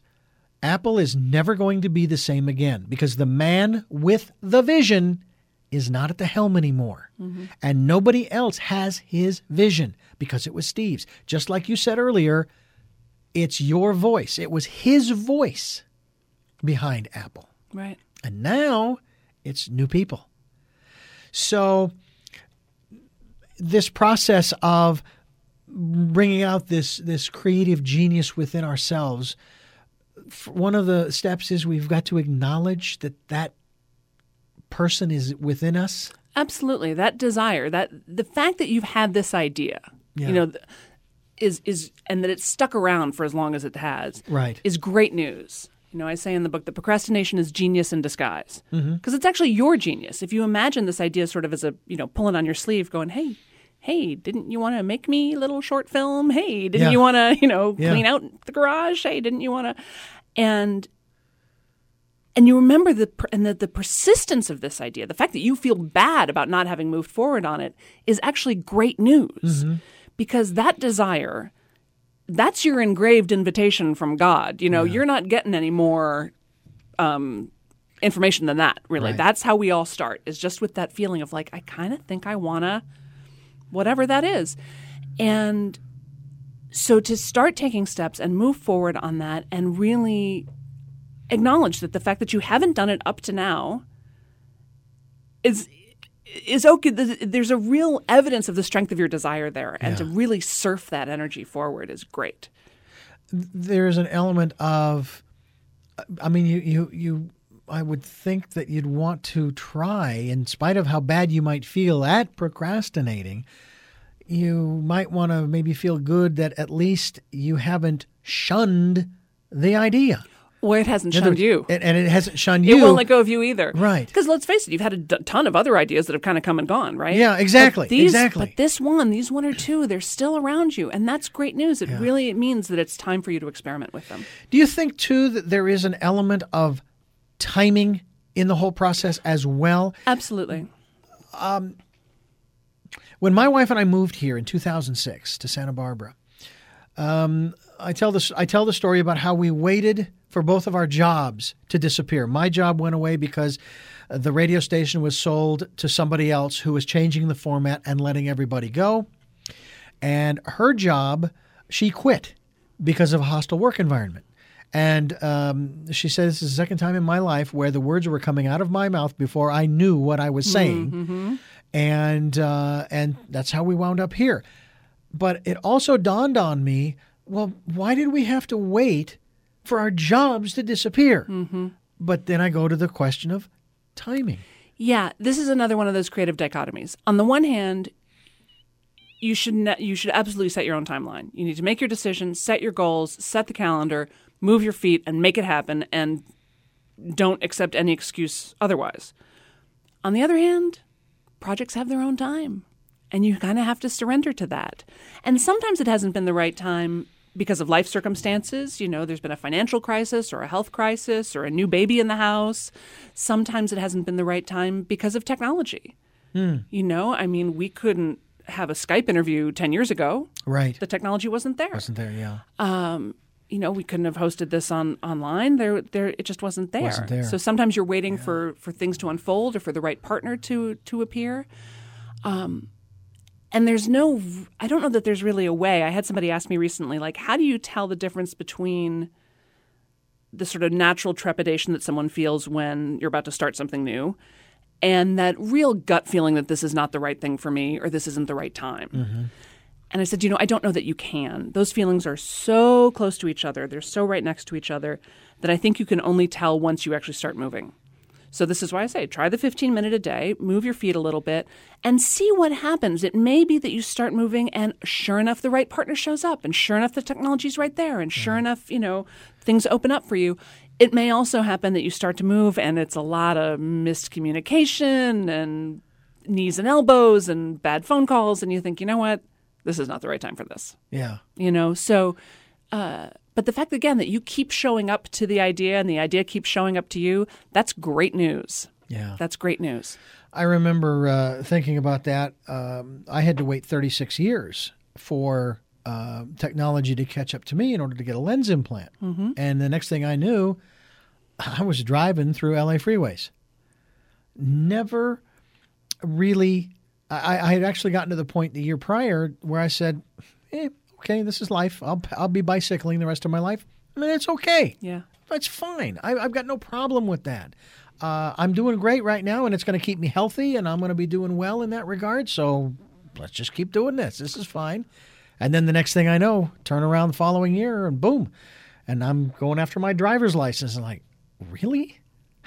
Apple is never going to be the same again because the man with the vision is not at the helm anymore. Mm-hmm. And nobody else has his vision because it was Steve's. Just like you said earlier, it's your voice. It was his voice behind Apple. Right. And now it's new people. So this process of bringing out this this creative genius within ourselves one of the steps is we've got to acknowledge that that person is within us Absolutely. That desire, that the fact that you've had this idea, Yeah. you know, is is and that it's stuck around for as long as it has, Right. is great news. You know, I say in the book that procrastination is genius in disguise because Mm-hmm. it's actually your genius. If you imagine this idea sort of as a you know pulling on your sleeve, going, hey. Hey, didn't you want to make me a little short film? Hey, didn't Yeah. you want to, *laughs* you know, Yeah. clean out the garage? Hey, didn't you want to? And and you remember the and the, the persistence of this idea, the fact that you feel bad about not having moved forward on it is actually great news because that desire that's your engraved invitation from God. You know, you're not getting any more um, information than that. Really, Right. that's how we all start. Is just with that feeling of like, I kind of think I wanna, whatever that is, and so to start taking steps and move forward on that, and really acknowledge that the fact that you haven't done it up to now is is okay. There's a real evidence of the strength of your desire there, and to really surf that energy forward is great. there's an element of i mean you you you i would think that you'd want to try in spite of how bad you might feel at procrastinating you might want to maybe feel good that at least you haven't shunned the idea Well, it hasn't shunned you. and, it hasn't shunned you. It won't let go of you either. Right. Because let's face it, you've had a d- ton of other ideas that have kind of come and gone, right? Yeah, But exactly, these- exactly. But this one, these one or two, they're still around you. And that's great news. It really means that it's time for you to experiment with them. do you think too that there is an element of timing in the whole process as well Absolutely. when my wife and I moved here in 2006 to Santa Barbara, um, I tell this I tell the story about how we waited for both of our jobs to disappear. My job went away because the radio station was sold to somebody else who was changing the format and letting everybody go. And her job, she quit because of a hostile work environment. And um, she says this is the second time in my life where the words were coming out of my mouth before I knew what I was saying, and uh, and that's how we wound up here. But it also dawned on me, well, why did we have to wait for our jobs to disappear. Mm-hmm. But then I go to the question of timing. Yeah, this is another one of those creative dichotomies. On the one hand, you should ne- you should absolutely set your own timeline. You need to make your decisions, set your goals, set the calendar, move your feet, and make it happen. And don't accept any excuse otherwise. On the other hand, projects have their own time, and you kind of have to surrender to that. And sometimes it hasn't been the right time because of life circumstances. You know, there's been a financial crisis or a health crisis or a new baby in the house. Sometimes it hasn't been the right time because of technology. Hmm. You know, I mean, we couldn't have a Skype interview 10 years ago. Right. The technology wasn't there. Wasn't there, yeah. Um, you know, we couldn't have hosted this on online. There, there, it just wasn't there. Wasn't there. So sometimes you're waiting for for things to unfold or for the right partner to to appear. Um, and there's no, I don't know that there's really a way. I had somebody ask me recently, like, how do you tell the difference between the sort of natural trepidation that someone feels when you're about to start something new and that real gut feeling that this is not the right thing for me or this isn't the right time? And I said, you know, I don't know that you can. Those feelings are so close to each other, they're so right next to each other that I think you can only tell once you actually start moving. So this is why I say try the 15 minute a day, move your feet a little bit, and see what happens. It may be that you start moving, and sure enough, the right partner shows up, and sure enough, the technology's right there, and sure mm-hmm. enough, you know, things open up for you. It may also happen that you start to move, and it's a lot of missed communication and knees and elbows and bad phone calls, and you think, you know what, this is not the right time for this Yeah. you know so uh, but the fact again that you keep showing up to the idea and the idea keeps showing up to you that's great news Yeah. that's great news I remember uh, thinking about that. Um, I had to wait 36 years for uh, technology to catch up to me in order to get a lens implant. Mm-hmm. And the next thing I knew, I was driving through LA freeways. Never really, I, I had actually gotten to the point the year prior where I said, eh, okay, this is life. I'll, I'll be bicycling the rest of my life. I mean, it's okay. yeah That's fine. I, I've got no problem with that. Uh, I'm doing great right now, and it's going to keep me healthy, and I'm going to be doing well in that regard. So let's just keep doing this. This is fine. And then the next thing I know, turn around the following year, and boom, and I'm going after my driver's license. And like, really?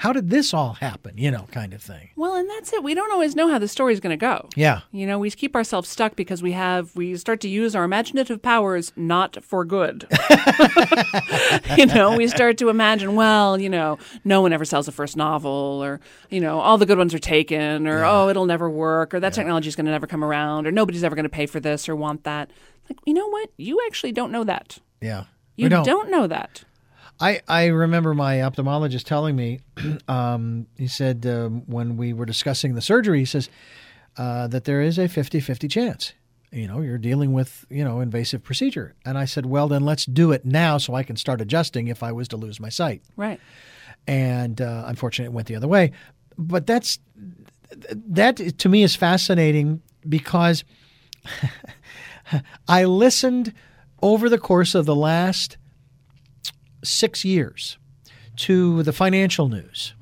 How did this all happen? You know, kind of thing. well and that's it we don't always know how the story's going to go Yeah. you know we keep ourselves stuck because we have we start to use our imaginative powers not for good *laughs* you know we start to imagine well you know no one ever sells a first novel or you know all the good ones are taken or oh it'll never work or that technology is going to never come around or nobody's ever going to pay for this or want that like you know what you actually don't know that Yeah. you don't. don't know that I, I remember my ophthalmologist telling me, *clears throat* um, he said um, when we were discussing the surgery, he says uh, that there is a 50 50 chance. You know, you're dealing with, you know, invasive procedure. And I said, well, then let's do it now so I can start adjusting if I was to lose my sight. right And uh, unfortunately, it went the other way. But that's, that to me is fascinating because *laughs* I listened over the course of the last six years to the financial news.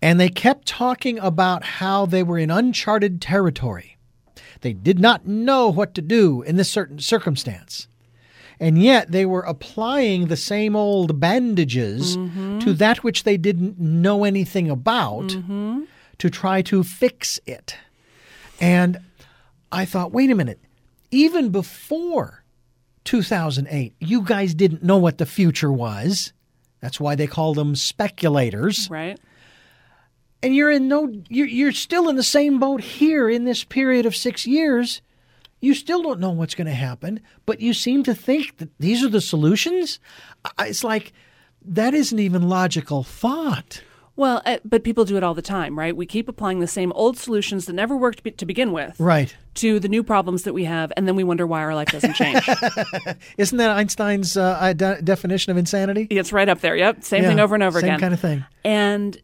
And they kept talking about how they were in uncharted territory. They did not know what to do in this certain circumstance. And yet they were applying the same old bandages mm-hmm. to that which they didn't know anything about mm-hmm. to try to fix it. And I thought, wait a minute, even before 2008, you guys didn't know what the future was. That's why they call them speculators. right And you're in no you're, you're still in the same boat here in this period of 6 years. You still don't know what's going to happen, but you seem to think that these are the solutions. It's like that isn't even logical thought. Well uh, but people do it all the time right we keep applying the same old solutions that never worked to begin with Right. to the new problems that we have, and then we wonder why our life doesn't change. *laughs* Isn't that Einstein's uh, ide- definition of insanity? it's right up there. Yep, same thing over and over same again. kind of thing. And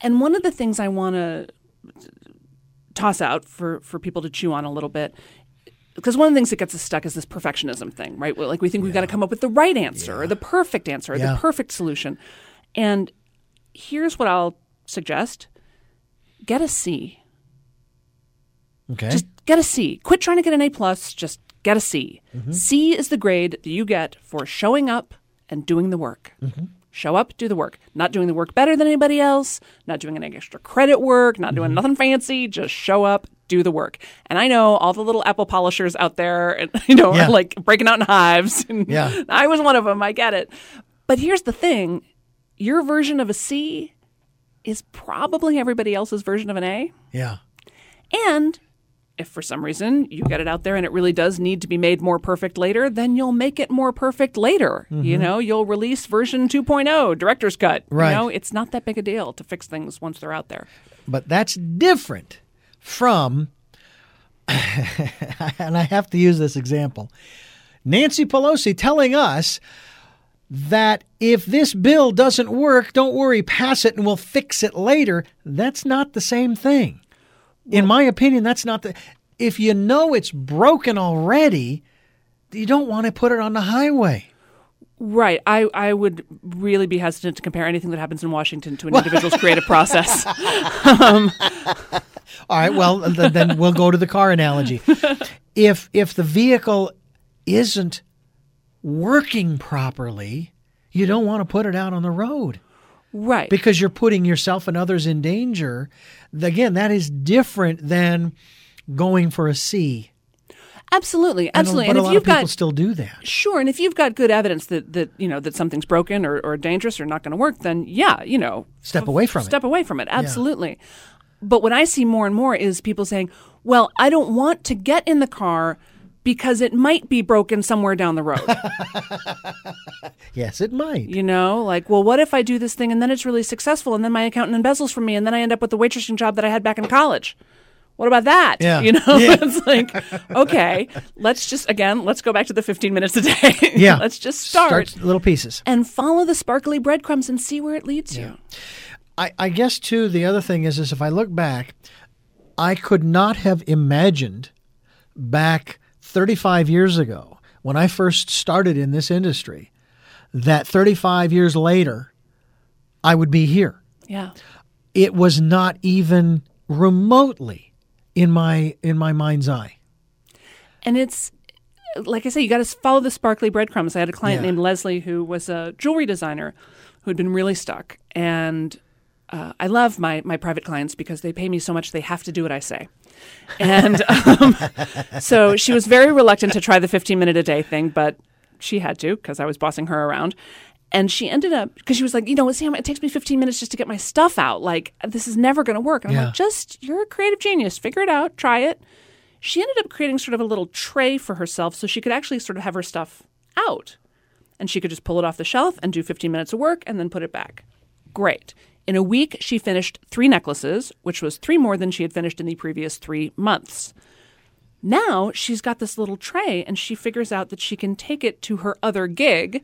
and one of the things I want to toss out for for people to chew on a little bit. Because one of the things that gets us stuck is this perfectionism thing, right? Like we think we've got to come up with the right answer or the perfect answer or Yeah. the perfect solution. And here's what I'll suggest: get a C. Okay. Just get a C. Quit trying to get an A plus. Just get a C. Mm-hmm. C is the grade that you get for showing up and doing the work. Show up, do the work. Not doing the work better than anybody else, not doing any extra credit work, not doing nothing fancy, just show up, do the work. And I know all the little apple polishers out there, *laughs* and, you know, Yeah. are like breaking out in hives. *laughs* And Yeah. I was one of them. I get it. But here's the thing your version of a C is probably everybody else's version of an A. Yeah. And if for some reason you get it out there and it really does need to be made more perfect later, then you'll make it more perfect later. You Mm-hmm. know, you'll release version 2.0, director's cut. Right. You know, it's not that big a deal to fix things once they're out there. But that's different from, *laughs* and I have to use this example Nancy Pelosi telling us that if this bill doesn't work, don't worry, pass it and we'll fix it later. That's not the same thing. In my opinion, that's not the. If you know it's broken already, you don't want to put it on the highway. Right. I, I would really be hesitant to compare anything that happens in Washington to an *laughs* individual's creative process. *laughs* Um, All right. Well, then we'll go to the car analogy. *laughs* If if the vehicle isn't working properly, you don't want to put it out on the road Right. because you're putting yourself and others in danger. Again, that is different than going for a C. absolutely. And a- Absolutely. But And a if lot you've of people got still do that. Sure, and if you've got good evidence that, that you know that something's broken or, or dangerous or not going to work, then yeah, you know, Step away from it. step away from it. Absolutely. But what I see more and more is people saying, "Well, I don't want to get in the car because it might be broken somewhere down the road." *laughs* Yes, it might. you know, like, well, what if I do this thing and then it's really successful and then my accountant embezzles from me and then I end up with the waitressing job that I had back in college? What about that? Yeah. You know, Yeah. *laughs* it's like, okay, let's just again, let's go back to the 15 minutes a day. *laughs* Yeah. let's just start little pieces. and follow the sparkly breadcrumbs and see where it leads you. I, I guess too the other thing is is if I look back, I could not have imagined back 35 years ago when I first started in this industry that 35 years later I would be here. Yeah. It was not even remotely in my in my mind's eye. And it's like I say, you got to follow the sparkly breadcrumbs. I had a client Yeah. named Leslie who was a jewelry designer who had been really stuck. And uh, I love my, my private clients because they pay me so much they have to do what I say. And *laughs* um, so she was very reluctant to try the 15 minute a day thing, but she had to because I was bossing her around. And she ended up because she was like, you know, Sam, it takes me 15 minutes just to get my stuff out. Like this is never going to work. And I'm like, just you're a creative genius. Figure it out. Try it. She ended up creating sort of a little tray for herself so she could actually sort of have her stuff out. And she could just pull it off the shelf and do 15 minutes of work and then put it back. Great. In a week, she finished three necklaces, which was three more than she had finished in the previous three months. Now she's got this little tray and she figures out that she can take it to her other gig,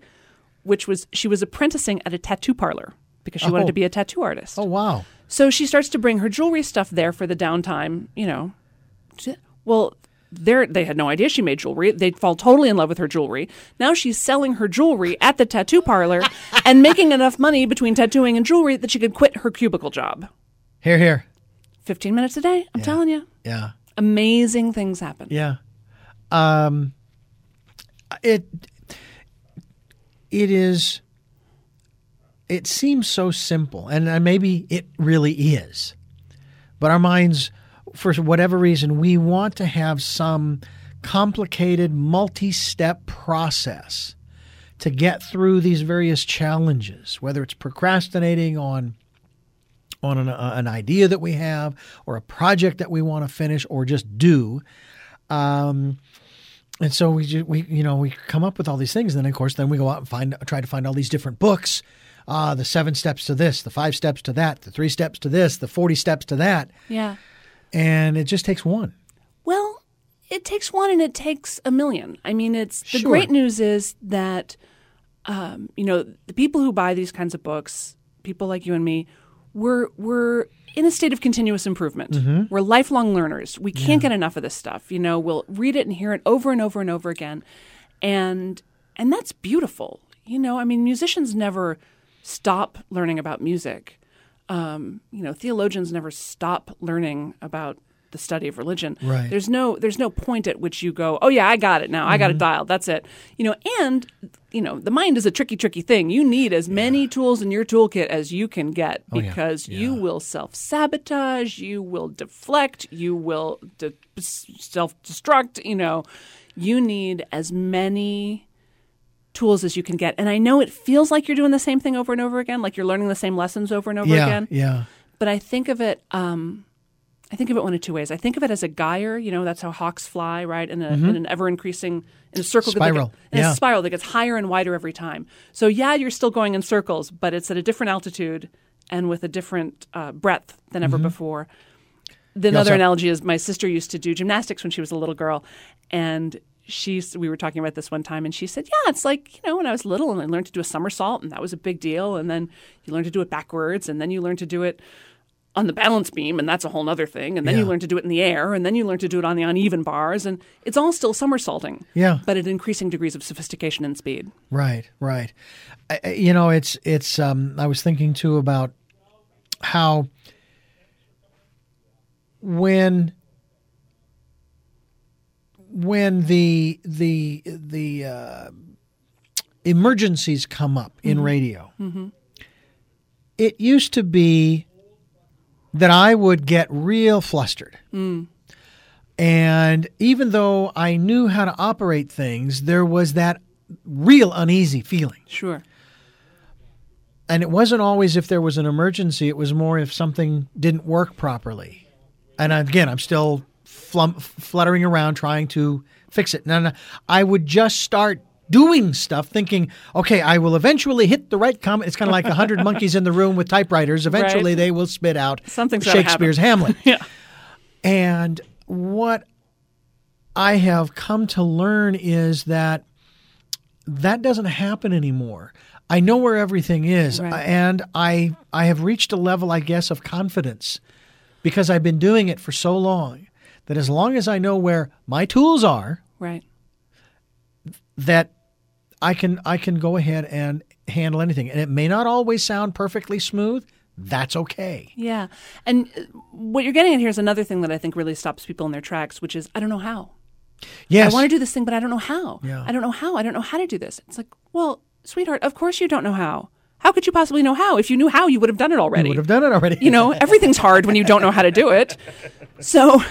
which was she was apprenticing at a tattoo parlor because she wanted Oh. to be a tattoo artist. Oh wow. So she starts to bring her jewelry stuff there for the downtime, you know. Well, they they had no idea she made jewelry. They'd fall totally in love with her jewelry. Now she's selling her jewelry at the tattoo parlor *laughs* and making enough money between tattooing and jewelry that she could quit her cubicle job. Here here. 15 minutes a day, I'm telling you. Yeah. Amazing things happen. Yeah. Um it it is it seems so simple and maybe it really is. But our minds for whatever reason we want to have some complicated multi-step process to get through these various challenges, whether it's procrastinating on on an, uh, an idea that we have or a project that we want to finish or just do. Um, and so we, ju- we, you know, we come up with all these things. And then of course, then we go out and find, try to find all these different books. Uh, the seven steps to this, the five steps to that, the three steps to this, the 40 steps to that. Yeah. And it just takes one. Well, it takes one and it takes a million. I mean, it's the Sure. great news is that um, you know the people who buy these kinds of books, people like you and me, we're we're in a state of continuous improvement. We're lifelong learners. We can't get enough of this stuff. You know, we'll read it and hear it over and over and over again, and and that's beautiful. You know, I mean, musicians never stop learning about music. Um, you know, theologians never stop learning about the study of religion. Right. There's no there's no point at which you go, oh yeah, I got it now. I got it dialed. That's it. You know, and you know, the mind is a tricky, tricky thing. You need as many tools in your toolkit as you can get Oh, yeah. because you Yeah. will self sabotage, you will deflect, you will de- self destruct. You know, you need as many tools as you can get. And I know it feels like you're doing the same thing over and over again, like you're learning the same lessons over and over yeah, again. yeah. But I think of it. Um, I think of it one of two ways. I think of it as a gyre. You know, that's how hawks fly, right? In, a, in an ever increasing in a circle Spiral, in yeah. a spiral that gets higher and wider every time. So yeah, you're still going in circles, but it's at a different altitude and with a different uh, breadth than ever before. The You other also- analogy is my sister used to do gymnastics when she was a little girl, and she's we were talking about this one time, and she said, "Yeah, it's like you know when I was little and I learned to do a somersault, and that was a big deal, and then you learn to do it backwards, and then you learn to do it." on the balance beam, and that's a whole other thing. And then you learn to do it in the air, and then you learn to do it on the uneven bars, and it's all still somersaulting. Yeah. But at increasing degrees of sophistication and speed. Right, right. I- you know, it's it's. Um, I was thinking too about how when when the the the uh, emergencies come up in mm-hmm. radio, mm-hmm. it used to be that I would get real flustered. Mm. And even though I knew how to operate things, there was that real uneasy feeling. Sure. And it wasn't always if there was an emergency, it was more if something didn't work properly. And again, I'm still flum- fluttering around trying to fix it. No, no, I would just start doing stuff thinking, okay, I will eventually hit the right comment. It's kind of like a hundred *laughs* monkeys in the room with typewriters. Eventually Right. they will spit out Something's Shakespeare's. Hamlet. *laughs* Yeah. And what I have come to learn is that that doesn't happen anymore. I know where everything is, Right. and I I have reached a level, I guess, of confidence because I've been doing it for so long that as long as I know where my tools are, Right. that I can I can go ahead and handle anything. And it may not always sound perfectly smooth. That's okay. Yeah. And uh, what you're getting at here is another thing that I think really stops people in their tracks, which is I don't know how. Yes. I want to do this thing, but I don't know how. Yeah. I don't know how. I don't know how to do this. It's like, well, sweetheart, of course you don't know how. How could you possibly know how? If you knew how, you would have done it already. You would have done it already. you know, everything's hard when you don't know how to do it. So,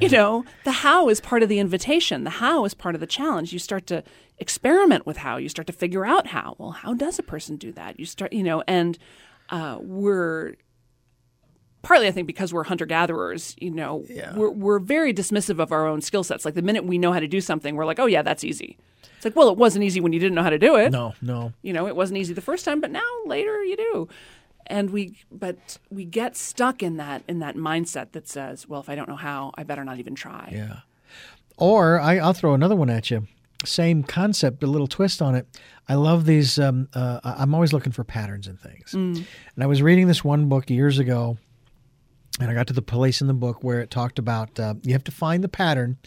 you know, the how is part of the invitation. The how is part of the challenge. You start to experiment with how. You start to figure out how. Well, how does a person do that? You start, you know, and uh, we're partly, I think, because we're hunter gatherers. You know, we're we're very dismissive of our own skill sets. Like the minute we know how to do something, we're like, oh yeah, that's easy. It's like, well, it wasn't easy when you didn't know how to do it No, no. you know it wasn't easy the first time but now later you do and we but we get stuck in that in that mindset that says well if i don't know how i better not even try Yeah. Or I, I'll throw another one at you. Same concept, a little twist on it. I love these. Um, uh, I'm always looking for patterns in things. And I was reading this one book years ago, and I got to the place in the book where it talked about uh, you have to find the pattern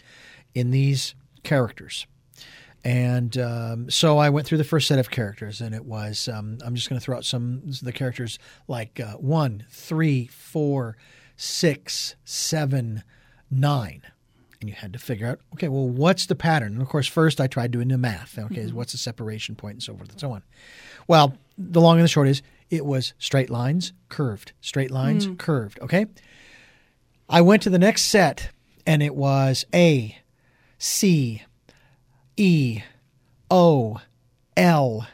in these characters. And um, so I went through the first set of characters, and it was um, I'm just going to throw out some of the characters like uh, one, three, four, six, seven, nine. And you had to figure out okay well what's the pattern? And of course first i tried doing the math. Okay what's the separation point and so forth and so on? Well the long and the short is it was straight lines curved straight lines hmm. curved okay? I went to the next set and it was a c e o l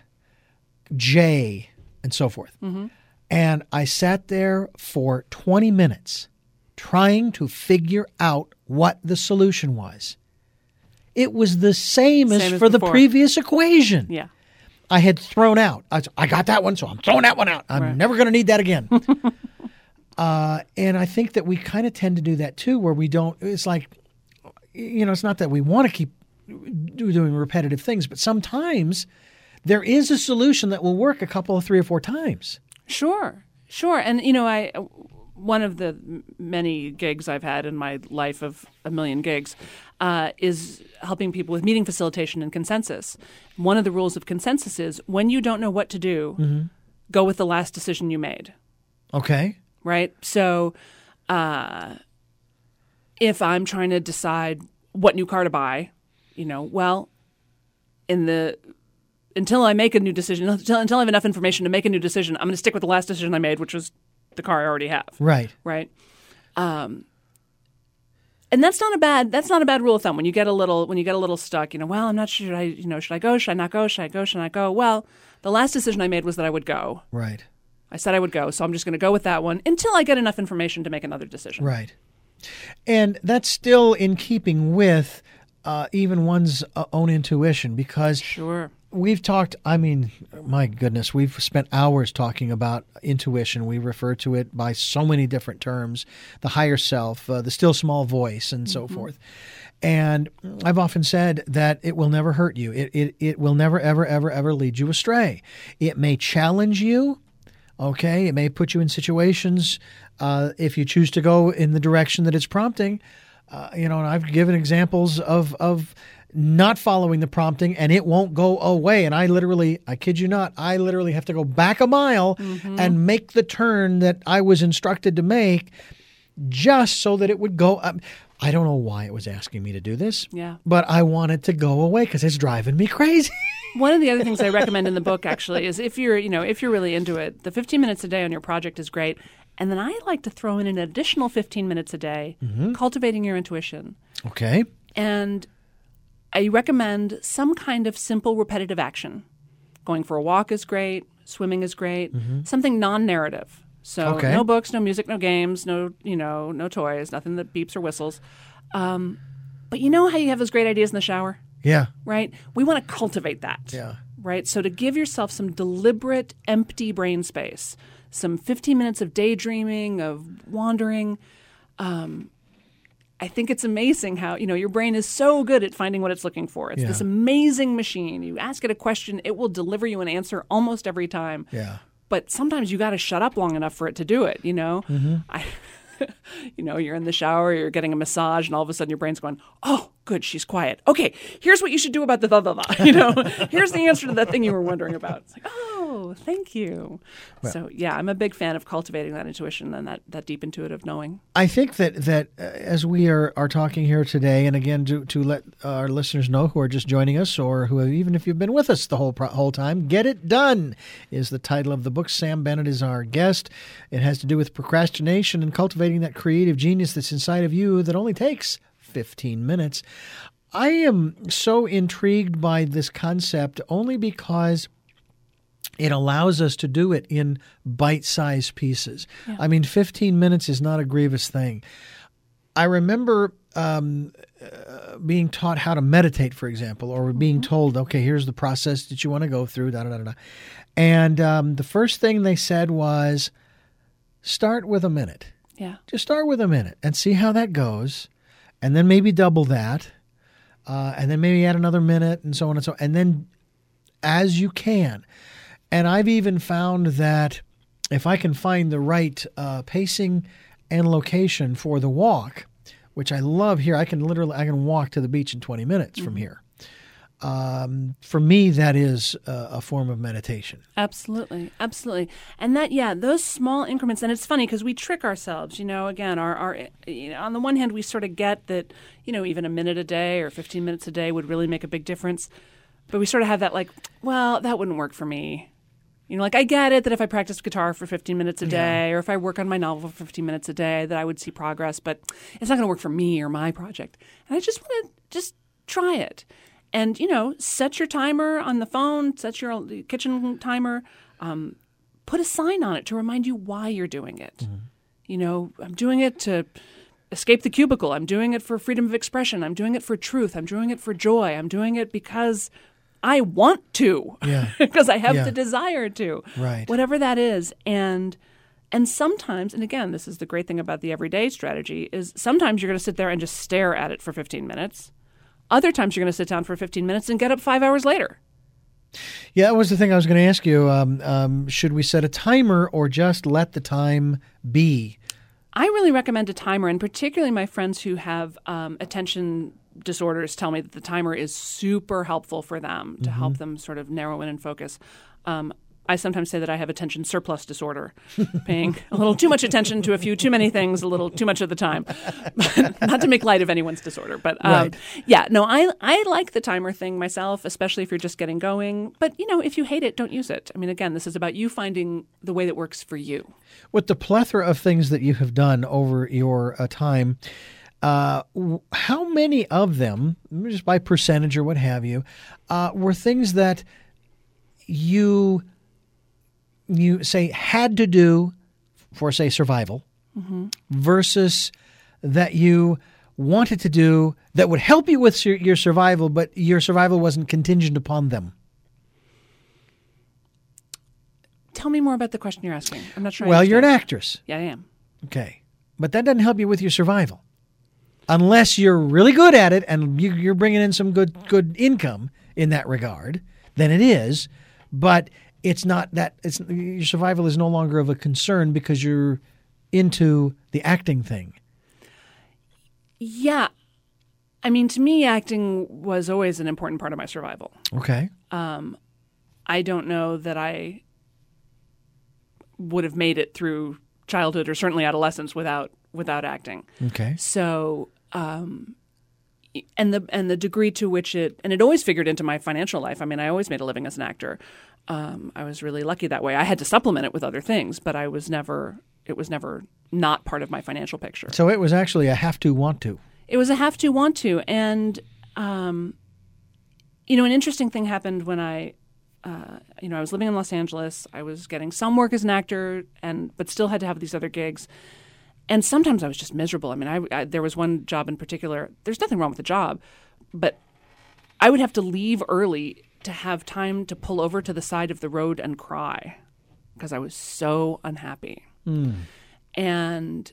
j and so forth. Mm-hmm. And i sat there for 20 minutes trying to figure out what the solution was. It was the same, as, Same as for the previous equation. yeah I had thrown out. I, I got that one, so I'm throwing that one out. I'm Right. never going to need that again. *laughs* uh, and I think that we kind of tend to do that too, where we don't. It's like, you know, it's not that we want to keep doing repetitive things, but sometimes there is a solution that will work a couple of three or four times. Sure, sure. And you know, I one of the many gigs I've had in my life of a million gigs uh, is helping people with meeting facilitation and consensus. One of the rules of consensus is when you don't know what to do, go with the last decision you made. Okay. Right. So. Uh, if I'm trying to decide what new car to buy, you know, well, in the until I make a new decision, until, until I have enough information to make a new decision, I'm going to stick with the last decision I made, which was the car I already have. Right. Right. Um, and that's not a bad that's not a bad rule of thumb. When you get a little when you get a little stuck you know well i'm not sure should i you know should i go should i not go should i go should i not go? Well the last decision i made was that i would go. Right. i said i would go so i'm just going to go with that one until i get enough information to make another decision. Right. And that's still in keeping with uh, even one's uh, own intuition because sure we've talked, I mean, my goodness, we've spent hours talking about intuition. We refer to it by so many different terms the higher self, uh, the still small voice, and so forth. And I've often said that it will never hurt you. It, it, it will never, ever, ever, ever lead you astray. It may challenge you, okay? It may put you in situations uh, if you choose to go in the direction that it's prompting. Uh, you know, and I've given examples of, of not following the prompting and it won't go away. And I literally, I kid you not, I literally have to go back a mile and make the turn that I was instructed to make just so that it would go. Um, I don't know why it was asking me to do this. Yeah. But I want it to go away because it's driving me crazy. *laughs* one of the other things i recommend in the book actually is if you're you know if you're really into it the 15 minutes a day on your project is great and then i like to throw in an additional 15 minutes a day cultivating your intuition okay. And I recommend some kind of simple repetitive action. Going for a walk is great, swimming is great, something non-narrative. So Okay. no books, no music, no games, no you know, no toys, nothing that beeps or whistles. Um, but you know how you have those great ideas in the shower, Yeah. right? We want to cultivate that. Yeah. Right? So to give yourself some deliberate empty brain space, some 15 minutes of daydreaming, of wandering, I think it's amazing how, you know, your brain is so good at finding what it's looking for. It's Yeah. this amazing machine. You ask it a question, it will deliver you an answer almost every time. Yeah. But sometimes you got to shut up long enough for it to do it, you know? Mm-hmm. I *laughs* you know, you're in the shower, you're getting a massage, and all of a sudden your brain's going, "Oh, good, she's quiet. Okay, here's what you should do about the blah blah blah." You know, here's the answer to that thing you were wondering about. It's like, "Oh, thank you." so yeah, I'm a big fan of cultivating that intuition and that that deep intuitive knowing. I think that that uh, as we are, are talking here today, and again to, to let our listeners know who are just joining us, or who have, even if you've been with us the whole pro- whole time, "Get It Done" is the title of the book. Sam Bennett is our guest. It has to do with procrastination and cultivating that creative genius that's inside of you that only takes 15 minutes. I am so intrigued by this concept only because it allows us to do it in bite sized pieces. I mean, 15 minutes is not a grievous thing. I remember um, uh, being taught how to meditate, for example, or being told, okay, here's the process that you want to go through, da da da da. And um, the first thing they said was start with a minute. Yeah. Just start with a minute and see how that goes, and then maybe double that, uh, and then maybe add another minute, and so on and so. on. And then, as you can, and I've even found that if I can find the right uh, pacing and location for the walk, which I love here, I can literally I can walk to the beach in 20 minutes from here. Um, for me, that is a, a form of meditation. Absolutely, absolutely, and that yeah, those small increments. And it's funny because we trick ourselves. You know, again, our our you know, on the one hand, we sort of get that you know even a minute a day or fifteen minutes a day would really make a big difference, but we sort of have that like, well, that wouldn't work for me. You know, like I get it that if I practice guitar for 15 minutes a day or if I work on my novel for 15 minutes a day, that I would see progress, but it's not going to work for me or my project. And I just want to just try it. And, you know, set your timer on the phone, set your kitchen timer, um, put a sign on it to remind you why you're doing it. You know, I'm doing it to escape the cubicle. I'm doing it for freedom of expression. I'm doing it for truth. I'm doing it for joy. I'm doing it because I want to. Yeah. *laughs* because I have Yeah. the desire to. Right. Whatever that is. And and sometimes, and again, this is the great thing about the everyday strategy, is sometimes you're going to sit there and just stare at it for 15 minutes. Other times you're going to sit down for 15 minutes and get up five hours later. Yeah, that was the thing I was going to ask you. Um, um, should we set a timer or just let the time be? I really recommend a timer, and particularly my friends who have um, attention disorders tell me that the timer is super helpful for them to help them sort of narrow in and focus. Um, I sometimes say that I have attention surplus disorder, *laughs* paying a little too much attention to a few too many things, a little too much of the time. *laughs* Not to make light of anyone's disorder, but um, Right. yeah, no, I I like the timer thing myself, especially if you're just getting going. But you know, if you hate it, don't use it. I mean, again, this is about you finding the way that works for you. With the plethora of things that you have done over your uh, time, uh, how many of them, just by percentage or what have you, uh, were things that you you say had to do for say survival versus that you wanted to do that would help you with your, your survival, but your survival wasn't contingent upon them? Tell me more about the question you're asking. I'm not sure. Well, you're an actress. Yeah, I am. Okay. But that doesn't help you with your survival. Unless you're really good at it and you, you're bringing in some good good income in that regard, then it is. But it's not that it's your survival is no longer of a concern because you're into the acting thing. Yeah. I mean, to me, acting was always an important part of my survival. Okay. Um, I don't know that I would have made it through childhood or certainly adolescence without without acting. Okay. So, um, and the and the degree to which it and it always figured into my financial life. I mean, I always made a living as an actor. Um, I was really lucky that way. I had to supplement it with other things, but I was never. It was never not part of my financial picture. So it was actually a have to want to. It was a have to want to, and um, you know, an interesting thing happened when I, uh, you know, I was living in Los Angeles. I was getting some work as an actor, and but still had to have these other gigs. And sometimes I was just miserable. I mean, I, I there was one job in particular. There's nothing wrong with the job, but I would have to leave early to have time to pull over to the side of the road and cry because I was so unhappy. And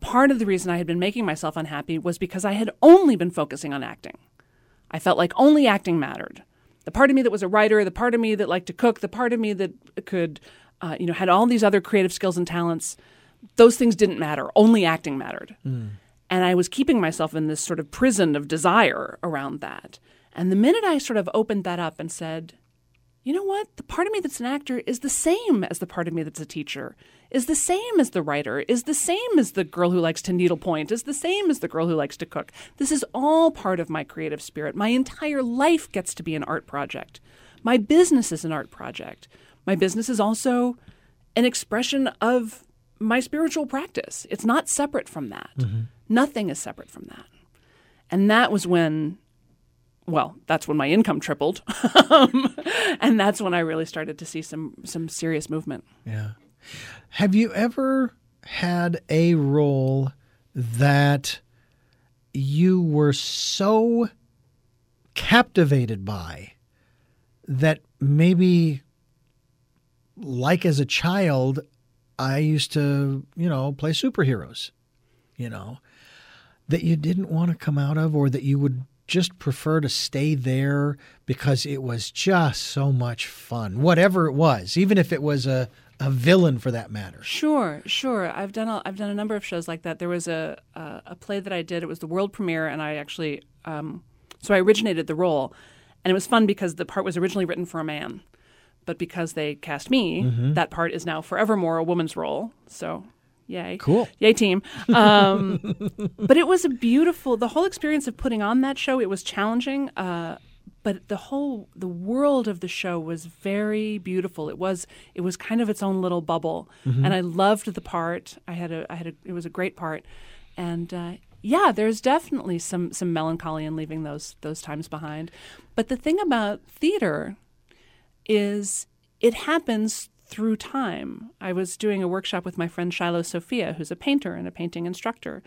part of the reason I had been making myself unhappy was because I had only been focusing on acting. I felt like only acting mattered. The part of me that was a writer, the part of me that liked to cook, the part of me that could, uh, you know, had all these other creative skills and talents, those things didn't matter. Only acting mattered. Hmm. And I was keeping myself in this sort of prison of desire around that. And the minute I sort of opened that up and said, you know what? The part of me that's an actor is the same as the part of me that's a teacher, is the same as the writer, is the same as the girl who likes to needlepoint, is the same as the girl who likes to cook. This is all part of my creative spirit. My entire life gets to be an art project. My business is an art project. My business is also an expression of my spiritual practice. It's not separate from that. Mm-hmm. Nothing is separate from that. And that was when well, that's when my income tripled, *laughs* and that's when I really started to see some some serious movement. Yeah. Have you ever had a role that you were so captivated by that maybe, like as a child, I used to, you know, play superheroes, you know, that you didn't want to come out of or that you would just prefer to stay there because it was just so much fun, whatever it was, even if it was a, a villain for that matter. Sure, sure. I've done a, I've done a number of shows like that. There was a a, a play that I did. It was the world premiere, and I actually um, so I originated the role, and it was fun because the part was originally written for a man, but because they cast me, that part is now forevermore a woman's role. So. Yay. Cool. Yay, team. Um, *laughs* but it was a beautiful, the whole experience of putting on that show, it was challenging. Uh, but the whole the world of the show was very beautiful. It was it was kind of its own little bubble, and I loved the part. I had a I had a it was a great part, and uh, yeah, there's definitely some some melancholy in leaving those those times behind. But the thing about theater is it happens through time. I was doing a workshop with my friend Shiloh Sophia, who's a painter and a painting instructor,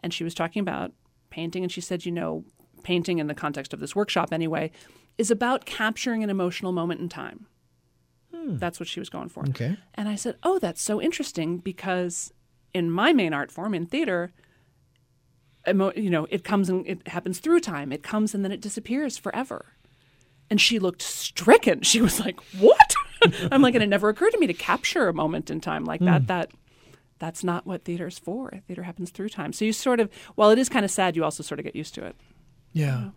and she was talking about painting, and she said, you know, painting in the context of this workshop anyway is about capturing an emotional moment in time. Hmm. That's what she was going for. Okay. And I said, "Oh, that's so interesting because in my main art form in theater, emo- you know, it comes and it happens through time. It comes and then it disappears forever." And she looked stricken. She was like, "What?" *laughs* I'm like, and it never occurred to me to capture a moment in time like that. That that's not what theater's for. Theater happens through time. So you sort of, while it is kind of sad, you also sort of get used to it. Yeah.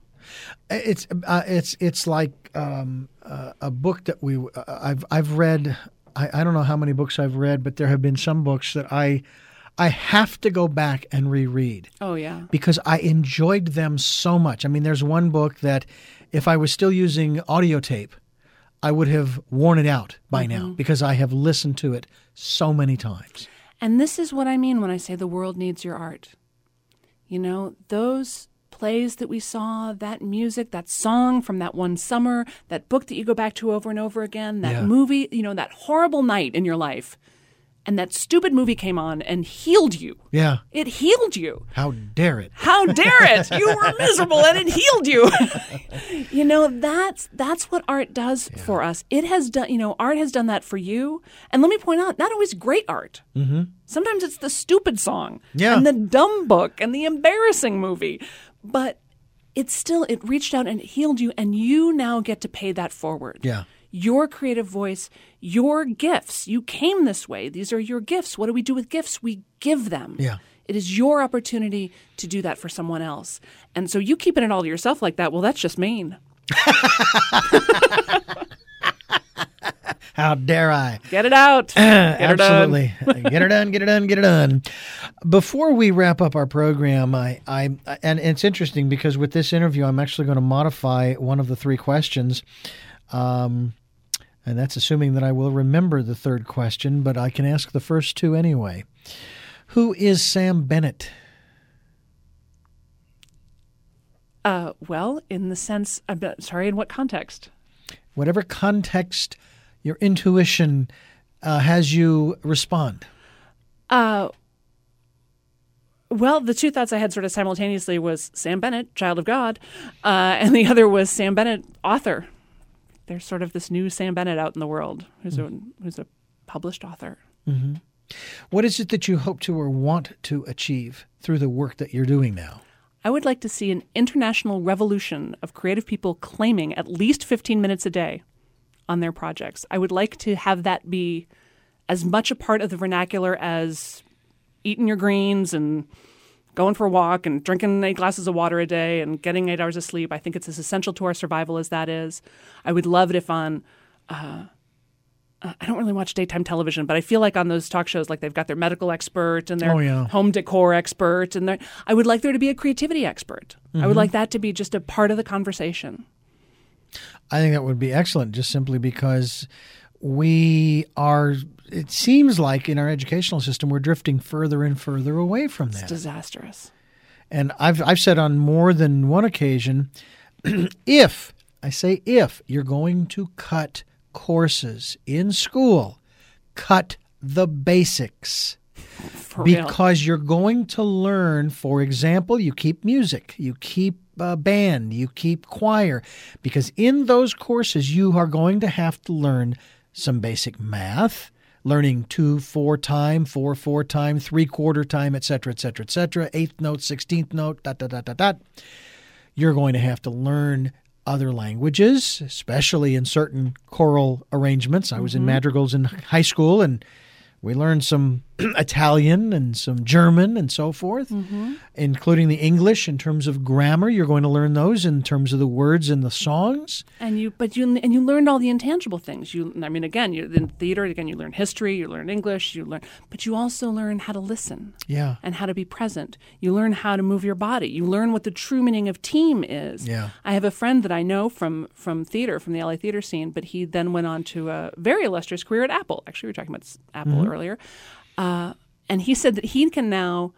It's uh, it's it's like um, uh, a book that we uh, I've I've read. I, I don't know how many books I've read, but there have been some books that I I have to go back and reread Oh yeah. because I enjoyed them so much. I mean, there's one book that if I was still using audio tape, I would have worn it out by mm-hmm. now because I have listened to it so many times. And this is what I mean when I say the world needs your art. You know, those plays that we saw, that music, that song from that one summer, that book that you go back to over and over again, that Yeah. movie, you know, that horrible night in your life, and that stupid movie came on and healed you. Yeah. It healed you. How dare it? How dare it? You were *laughs* miserable and it healed you. *laughs* you know, that's that's what art does for us. It has done, you know, art has done that for you. And let me point out, not always great art. Mm-hmm. Sometimes it's the stupid song Yeah. and the dumb book and the embarrassing movie. But it still it reached out and it healed you and you now get to pay that forward Yeah. your creative voice, your gifts. You came this way. These are your gifts. What do we do with gifts? We give them. Yeah. It is your opportunity to do that for someone else. And so you keeping it all to yourself like that, well, that's just mean. *laughs* How dare I? Get it out. *clears throat* Get. Absolutely. *laughs* get it done, get it done, get her done. Before we wrap up our program, I, I and it's interesting because with this interview, I'm actually going to modify one of the three questions. Um, and that's assuming that I will remember the third question, but I can ask the first two anyway. Who is Sam Bennett? Uh, well, in the sense, I'm sorry, in what context? Whatever context your intuition uh, has you respond. Uh, well, the two thoughts I had sort of simultaneously was Sam Bennett, child of God, uh, and the other was Sam Bennett, author. There's sort of this new Sam Bennett out in the world who's mm. a who's a published author. Mm-hmm. What is it that you hope to or want to achieve through the work that you're doing now? I would like to see an international revolution of creative people claiming at least 15 minutes a day on their projects. I would like to have that be as much a part of the vernacular as eating your greens and going for a walk and drinking eight glasses of water a day and getting eight hours of sleep. I think it's as essential to our survival as that is. I would love it if on uh, I don't really watch daytime television, but I feel like on those talk shows, like they've got their medical expert and their Oh, yeah. home decor expert, and I would like there to be a creativity expert. I would like that to be just a part of the conversation. I think that would be excellent just simply because we are, it seems like in our educational system, we're drifting further and further away from that. It's disastrous. And I've, I've said on more than one occasion *clears throat* if, I say if, you're going to cut courses in school, cut the basics. For real. because you're going to learn for example you keep music you keep uh, band you keep choir because in those courses you are going to have to learn some basic math learning two four time four four time three quarter time etc etc etc eighth note 16th note dot dot dot dot dot you're going to have to learn other languages, especially in certain choral arrangements. I was in mm-hmm. madrigals in high school and we learned some *clears throat* Italian and some German and so forth, mm-hmm. including the English in terms of grammar. You're going to learn those in terms of the words and the songs. And you, but you, and you learned all the intangible things. You, I mean, again, you in theater. Again, you learn history, you learn English, you learn, but you also learn how to listen Yeah. and how to be present. You learn how to move your body. You learn what the true meaning of team is. Yeah. I have a friend that I know from from theater, from the LA theater scene, but he then went on to a very illustrious career at Apple. Actually, we were talking about Apple mm-hmm. earlier, uh, and he said that he can now,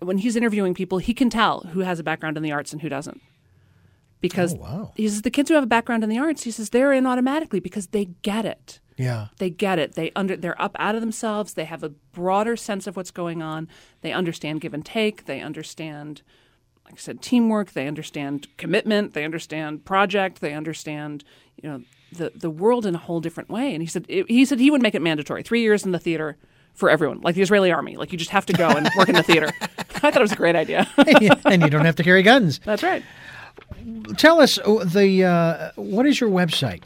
when he's interviewing people, he can tell who has a background in the arts and who doesn't. Because Oh, wow. he says the kids who have a background in the arts, he says they're in automatically because they get it. Yeah. they get it. They under they're up out of themselves. They have a broader sense of what's going on. They understand give and take. They understand like i said teamwork. They understand commitment. They understand project. They understand you know the the world in a whole different way. And he said he said he would make it mandatory. 3 years in the theater for everyone like the israeli army like you just have to go and work in the theater *laughs* *laughs* i thought it was a great idea *laughs* and you don't have to carry guns. that's right Tell us uh, the uh, what is your website?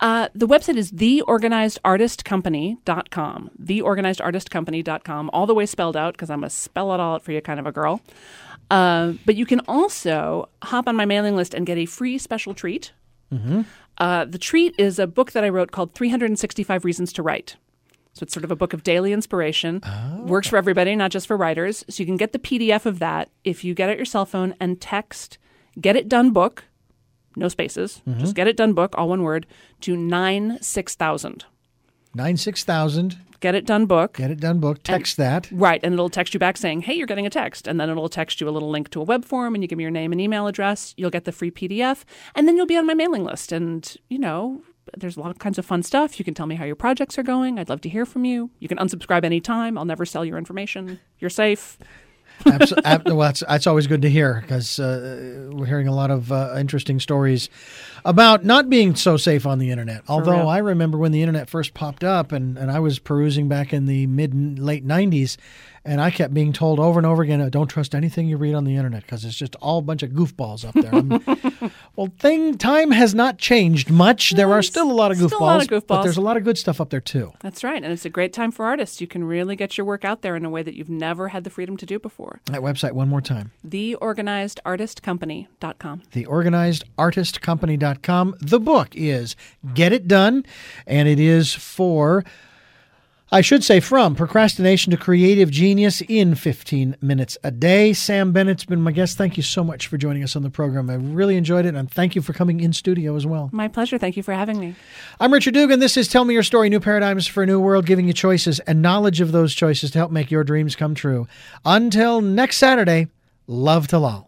Uh, the website is theorganizedartistcompany.com. Theorganizedartistcompany.com, all the way spelled out because I'm a spell it all out for you kind of a girl. Uh, but you can also hop on my mailing list and get a free special treat. Uh, the treat is a book that I wrote called 365 Reasons to Write. So it's sort of a book of daily inspiration. Oh. Works for everybody, not just for writers. So you can get the PDF of that if you get it your cell phone and text "Get It Done" book, no spaces, mm-hmm. just "Get It Done" book, all one word, to nine six thousand. Nine six thousand. Get It Done book. Get it done. Book. Text that. Right, and it'll text you back saying, "Hey, you're getting a text," and then it'll text you a little link to a web form, and you give me your name and email address. You'll get the free PDF, and then you'll be on my mailing list. And you know, there's a lot of kinds of fun stuff. You can tell me how your projects are going. I'd love to hear from you. You can unsubscribe anytime. I'll never sell your information. You're safe. Well, that's, that's always good to hear because uh, we're hearing a lot of uh, interesting stories about not being so safe on the internet. Although. I remember when the internet first popped up and, and I was perusing back in the mid and late 90s, and I kept being told over and over again, "Uh, don't trust anything you read on the internet because it's just all a bunch of goofballs up there. *laughs* Well, thing time has not changed much. There are still a lot of goofballs, Still a lot of goofballs. but there's a lot of good stuff up there too. That's right, and it's a great time for artists. You can really get your work out there in a way that you've never had the freedom to do before. That website one more time. Theorganizedartistcompany.com. Theorganizedartistcompany.com. The book is Get It Done, and it is for, I should say, from procrastination to creative genius in 15 minutes a day. Sam Bennett's been my guest. Thank you so much for joining us on the program. I really enjoyed it, and thank you for coming in studio as well. My pleasure. Thank you for having me. I'm Richard Dugan. This is Tell Me Your Story New Paradigms for a New World, giving you choices and knowledge of those choices to help make your dreams come true. Until next Saturday, love to lol.